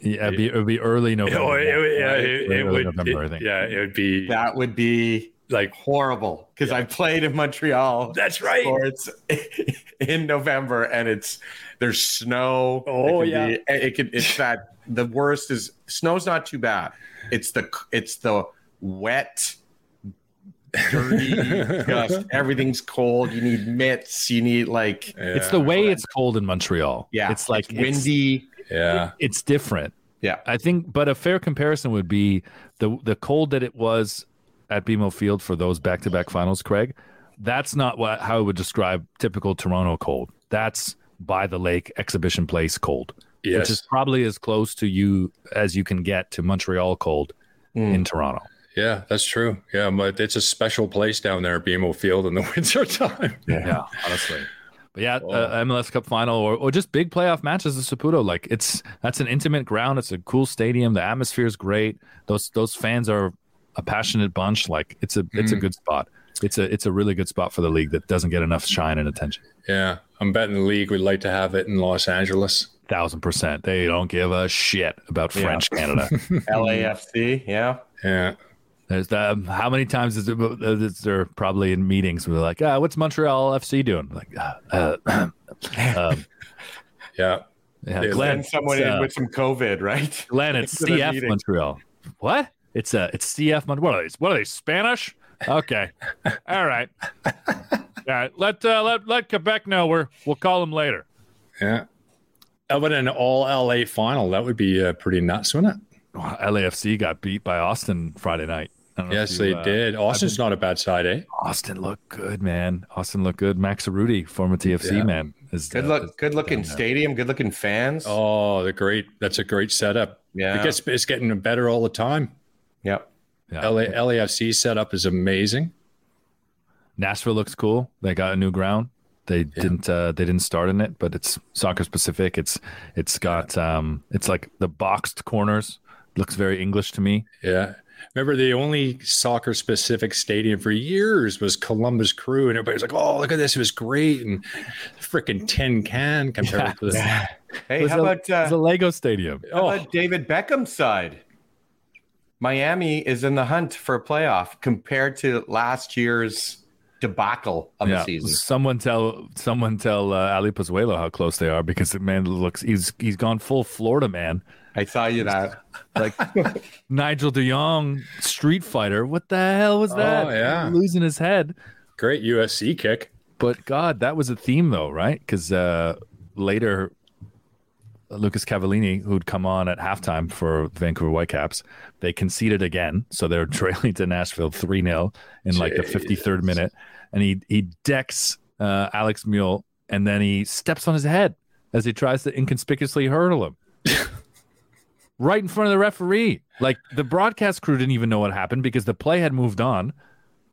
Yeah, it'd be, it would be early November. Oh, it, it- yeah, right? it, it Early would. November, it- I think. yeah, it would be That would be like horrible because I played in Montreal. That's right. Sports in November, and it's there's snow. Oh, it yeah. be- it can. It's that the worst is snow's not too bad. It's the it's the wet, dirty, just everything's cold. You need mitts. You need like It's the way it's cold in Montreal. yeah, it's like it's- windy. Yeah. It's, different. Yeah, I think, but a fair comparison would be the the cold that it was at BMO Field for those back to back finals. Craig, that's not what how I would describe typical Toronto cold. That's by the lake exhibition place cold, which is probably as close to you as you can get to Montreal cold hmm. in Toronto. Yeah, that's true. Yeah, but it's a special place down there at BMO Field in the winter time. Yeah, honestly. But yeah, uh, MLS Cup final or, or just big playoff matches at Saputo. Like it's that's an intimate ground. It's a cool stadium. The atmosphere is great. Those those fans are a passionate bunch. Like it's a it's a good spot. It's a it's a really good spot for the league that doesn't get enough shine and attention. Yeah, I'm betting the league would like to have it in Los Angeles. Thousand percent. They don't give a shit about French Canada. LAFC. Yeah, Yeah, There's the, how many times is, it, is there probably in meetings where they're like, ah, what's Montreal FC doing? Like, uh, uh, um, yeah. yeah, Yeah, Glenn, send someone it's, in uh, with some COVID, right? Glenn, it's CF. Montreal. What? It's uh it's CF Montreal. What are they? What are they? Spanish? Okay. All right. All right. Let uh, let let Quebec know we're we'll call them later. Yeah. But about an all LA final? That would be uh, pretty nuts, wouldn't it? Wow, LAFC got beat by Austin Friday night. I don't know Yes, if they uh, did. Austin's not a bad side, eh? Austin looked good, man. Austin looked good. Maxi Urruti, former TFC Yeah. man, is Good uh, look, is good looking down stadium, good looking fans. Oh, the great. That's a great setup. Yeah. It gets, it's getting better all the time. Yep. Yeah. LA, LAFC setup is amazing. Nashville looks cool. They got a new ground. They didn't uh, they didn't start in it, but it's soccer specific. It's it's got um it's like the boxed corners. Looks very English to me. Yeah. Remember the only soccer specific stadium for years was Columbus Crew, and everybody was like, "Oh, look at this! It was great!" And freaking tin can compared to this. Hey, how a, about uh, a Lego stadium? how about David Beckham's side? Miami is in the hunt for a playoff compared to last year's debacle of the season. Someone tell someone tell uh, Ali Pozuelo how close they are because the man looks he's he's gone full Florida man. I saw you that. Like Nigel De Jong, Street Fighter. What the hell was that? Oh, yeah. losing his head. Great USC kick. But God, that was a theme though, right? Because uh, later, Lucas Cavallini, who'd come on at halftime for Vancouver Whitecaps, they conceded again, so they're trailing to Nashville three 0 in like the fifty third minute, and he he decks uh, Alex Muyl, and then he steps on his head as he tries to inconspicuously hurdle him. Right in front of the referee. Like the broadcast crew didn't even know what happened because the play had moved on.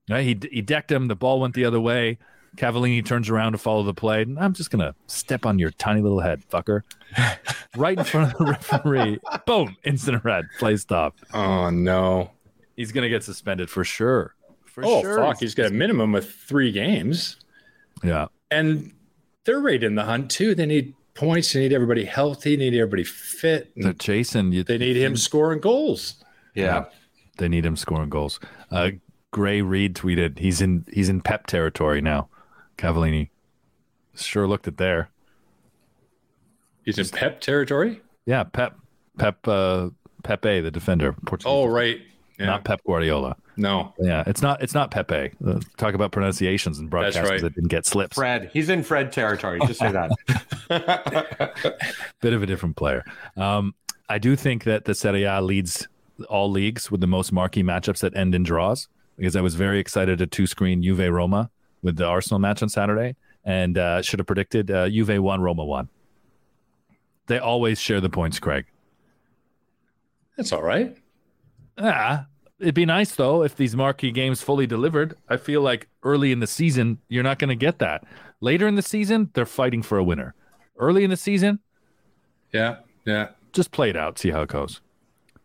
Right? He he decked him. The ball went the other way. Cavallini turns around to follow the play. And I'm just gonna step on your tiny little head, fucker. right in front of the referee. Boom! Instant red. Play stop. Oh no! He's gonna get suspended for sure. For oh sure. fuck! He's got a minimum of three games, Yeah. and they're right in the hunt too. They need points. They need everybody healthy. They need everybody fit. They're chasing. You, They need him scoring goals. Yeah. They need him scoring goals. Uh, Gray Reed tweeted, "He's in he's in Pep territory now." Cavallini sure looked it there. He's in Pep territory. Yeah, Pep Pep uh, Pepe, the defender, Portuguese, Oh right, yeah. not Pep Guardiola. no. Yeah, it's not it's not Pepe. Uh, talk about pronunciations and That's broadcasters right. that didn't get slips. Fred. He's in Fred territory. Just say that. Bit of a different player. Um, I do think that the Serie A leads all leagues with the most marquee matchups that end in draws because I was very excited to two screen Juve Roma with the Arsenal match on Saturday and uh, should have predicted uh, Juve won, Roma won. They always share the points, Craig. That's all right. Ah, it'd be nice though if these marquee games fully delivered. I feel like early in the season you're not going to get that. Later in the season they're fighting for a winner. Early in the season, Yeah, yeah. just play it out, see how it goes.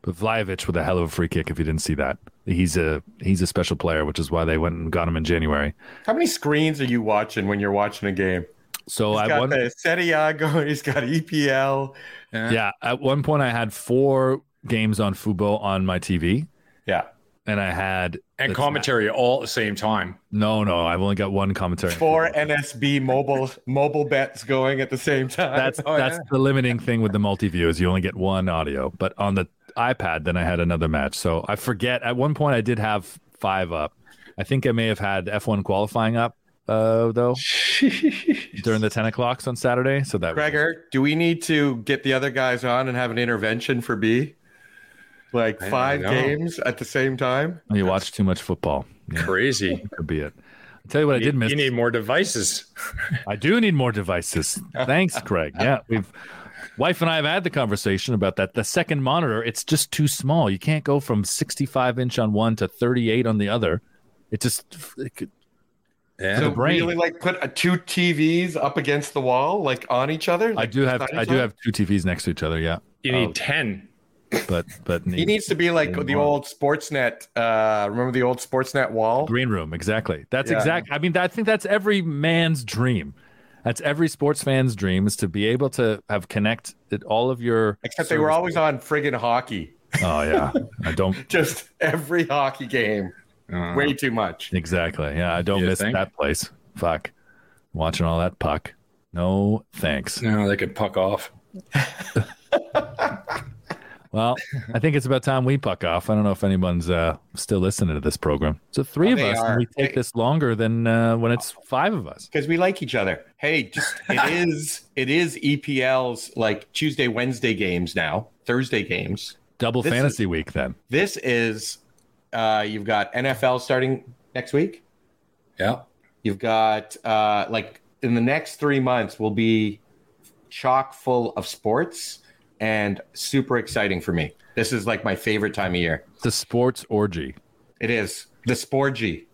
But Vlahovic with a hell of a free kick. If you didn't see that, he's a he's a special player, which is why they went and got him in January. How many screens are you watching when you're watching a game? So He's I got won. the Serie A going. He's got EPL. Yeah, at one point I had four games on Fubo on my TV, Yeah. and I had And the- commentary all at the same time. No, no, I've only got one commentary. Four NSB mobile mobile bets going at the same time. That's Oh, that's yeah. the limiting thing with the multi view is you only get one audio. But on the iPad, then I had another match. So I forget. At one point, I did have five up. I think I may have had F1 qualifying up uh, though during the ten o'clocks on Saturday. So that Gregor, do we need to get the other guys on and have an intervention for B? Like I five know. games at the same time? you watch too much football. Yeah, Crazy. could be it. I'll tell you what I did You- miss. You need more devices. I do need more devices. Thanks, Craig. Yeah, we've wife and I have had the conversation about that. The second monitor, it's just too small. You can't go from 65 inch on one to 38 on the other. It just it could, Yeah. So brain. really like put a, two TVs up against the wall, like on each other? I do have I do other? have two TVs next to each other. Yeah, you need Oh, 10. But but He needs to be like the Wow. old Sportsnet. Uh, remember the old Sportsnet wall? green room exactly. That's Yeah. exact. I mean, I think that's every man's dream. That's every sports fan's dream is to be able to have connect it, all of your. Except they were service- always on friggin' hockey. Oh yeah, I don't Just every hockey game. Uh, Way too much. exactly. Yeah, I don't You miss think? that place. Fuck, watching all that puck. No thanks. no, they could puck off. Well, I think it's about time we puck off. I don't know if anyone's uh, still listening to this program. So three Oh, of us, are. and we take They- this longer than uh, when it's five of us. Because we like each other. Hey, just it is it is EPL's like Tuesday, Wednesday games now, Thursday games. Double This fantasy week then. This is uh you've got NFL starting next week. Yeah. You've got uh like in the next three months will be chock full of sports and super exciting for me. This is like my favorite time of year. The sports orgy. It is the Sporgy.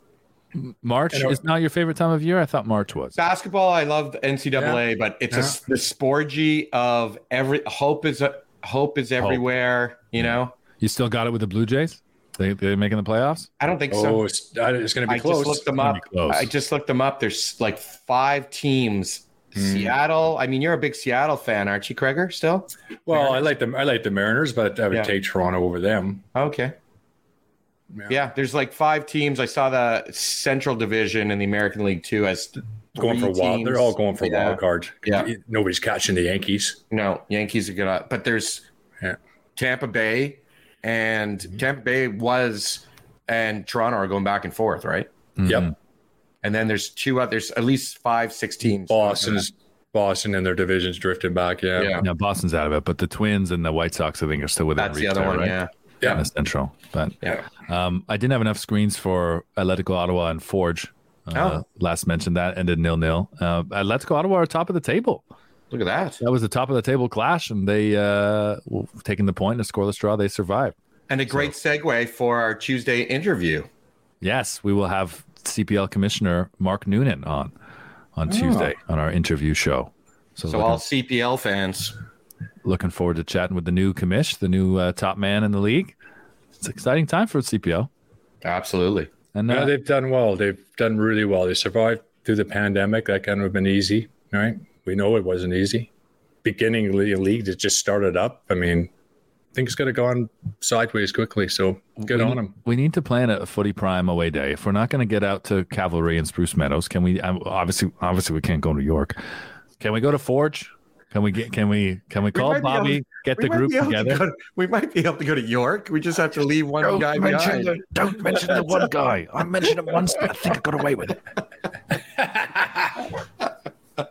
March I is not your favorite time of year. I thought March was. Basketball, I love the NCAA, but it's a, the Sporgy of every hope is a, hope is everywhere. You know, You still got it with the Blue Jays? They they making the playoffs? I don't think Oh, so. it's, it's going to be I close. just looked them up. be close. I just looked them up. There's like five teams. Hmm. Seattle. I mean, you're a big Seattle fan, aren't you, Kreger? Still? well, I like them. I like the Mariners, but I would Yeah. take Toronto over them. Okay. Yeah. Yeah. there's like five teams. I saw the Central Division in the American League too as Going for three wild. teams. They're all going for Yeah. wild card. Yeah. Nobody's catching the Yankees. No, Yankees are gonna. But there's Yeah. Tampa Bay, and Mm-hmm. Tampa Bay was, and Toronto are going back and forth, right? Mm-hmm. Yep. And then there's two other. There's at least five, six teams. Boston's Boston and their divisions drifting back. Yeah. Yeah. Yeah, Boston's out of it, but the Twins and the White Sox, I think, are still within That's reach the other there, one. right? Yeah. Yeah. In the Central, but Yeah. um, I didn't have enough screens for Atletico Ottawa and Forge. Uh, Oh. Last mentioned that ended nil nil. Uh, Atletico Ottawa are top of the table. Look at that. That was the top of the table clash, and they uh, well, taking the point in a scoreless draw. They survived. And a great segue for our Tuesday interview. Yes, we will have CPL Commissioner Mark Noonan on on Tuesday on our interview show. So, Oh. So looking, all CPL fans. looking forward to chatting with the new commish, the new uh, top man in the league. It's an exciting time for CPL. Absolutely. And Yeah, uh, they've done well. They've done really well. They survived through the pandemic. That kind of been easy, right? We know it wasn't easy. Beginning of the league, it just started up. I mean, things could have gone sideways quickly. So good we on need, them. We need to plan a footy prime away day. If we're not going to get out to Cavalry and Spruce Meadows, can we? um, Obviously, obviously, we can't go to York. Can we go to Forge? Can we get? Can we? Can we call might be able Bobby? to- get the group be able to together. to- we might be able to go to York. We just have to leave one guy behind. don't mention the one guy. I mentioned him once, but I think I got away with it.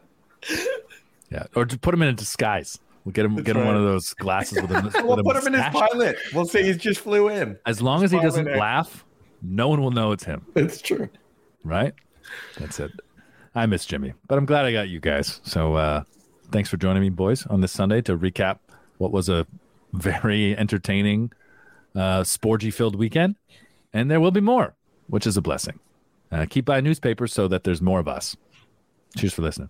yeah, or to put him in a disguise. We'll get him. get him one of those glasses with a. We'll a put him in his pilot. We'll say he just flew in. As long as he doesn't laugh, no one will know it's him. It's true. right? That's it. I miss Jimmy, but I'm glad I got you guys. So uh, thanks for joining me, boys, on this Sunday to recap what was a very entertaining, uh, sporgy filled weekend. And there will be more, which is a blessing. Uh, keep buying newspapers so that there's more of us. Cheers for listening.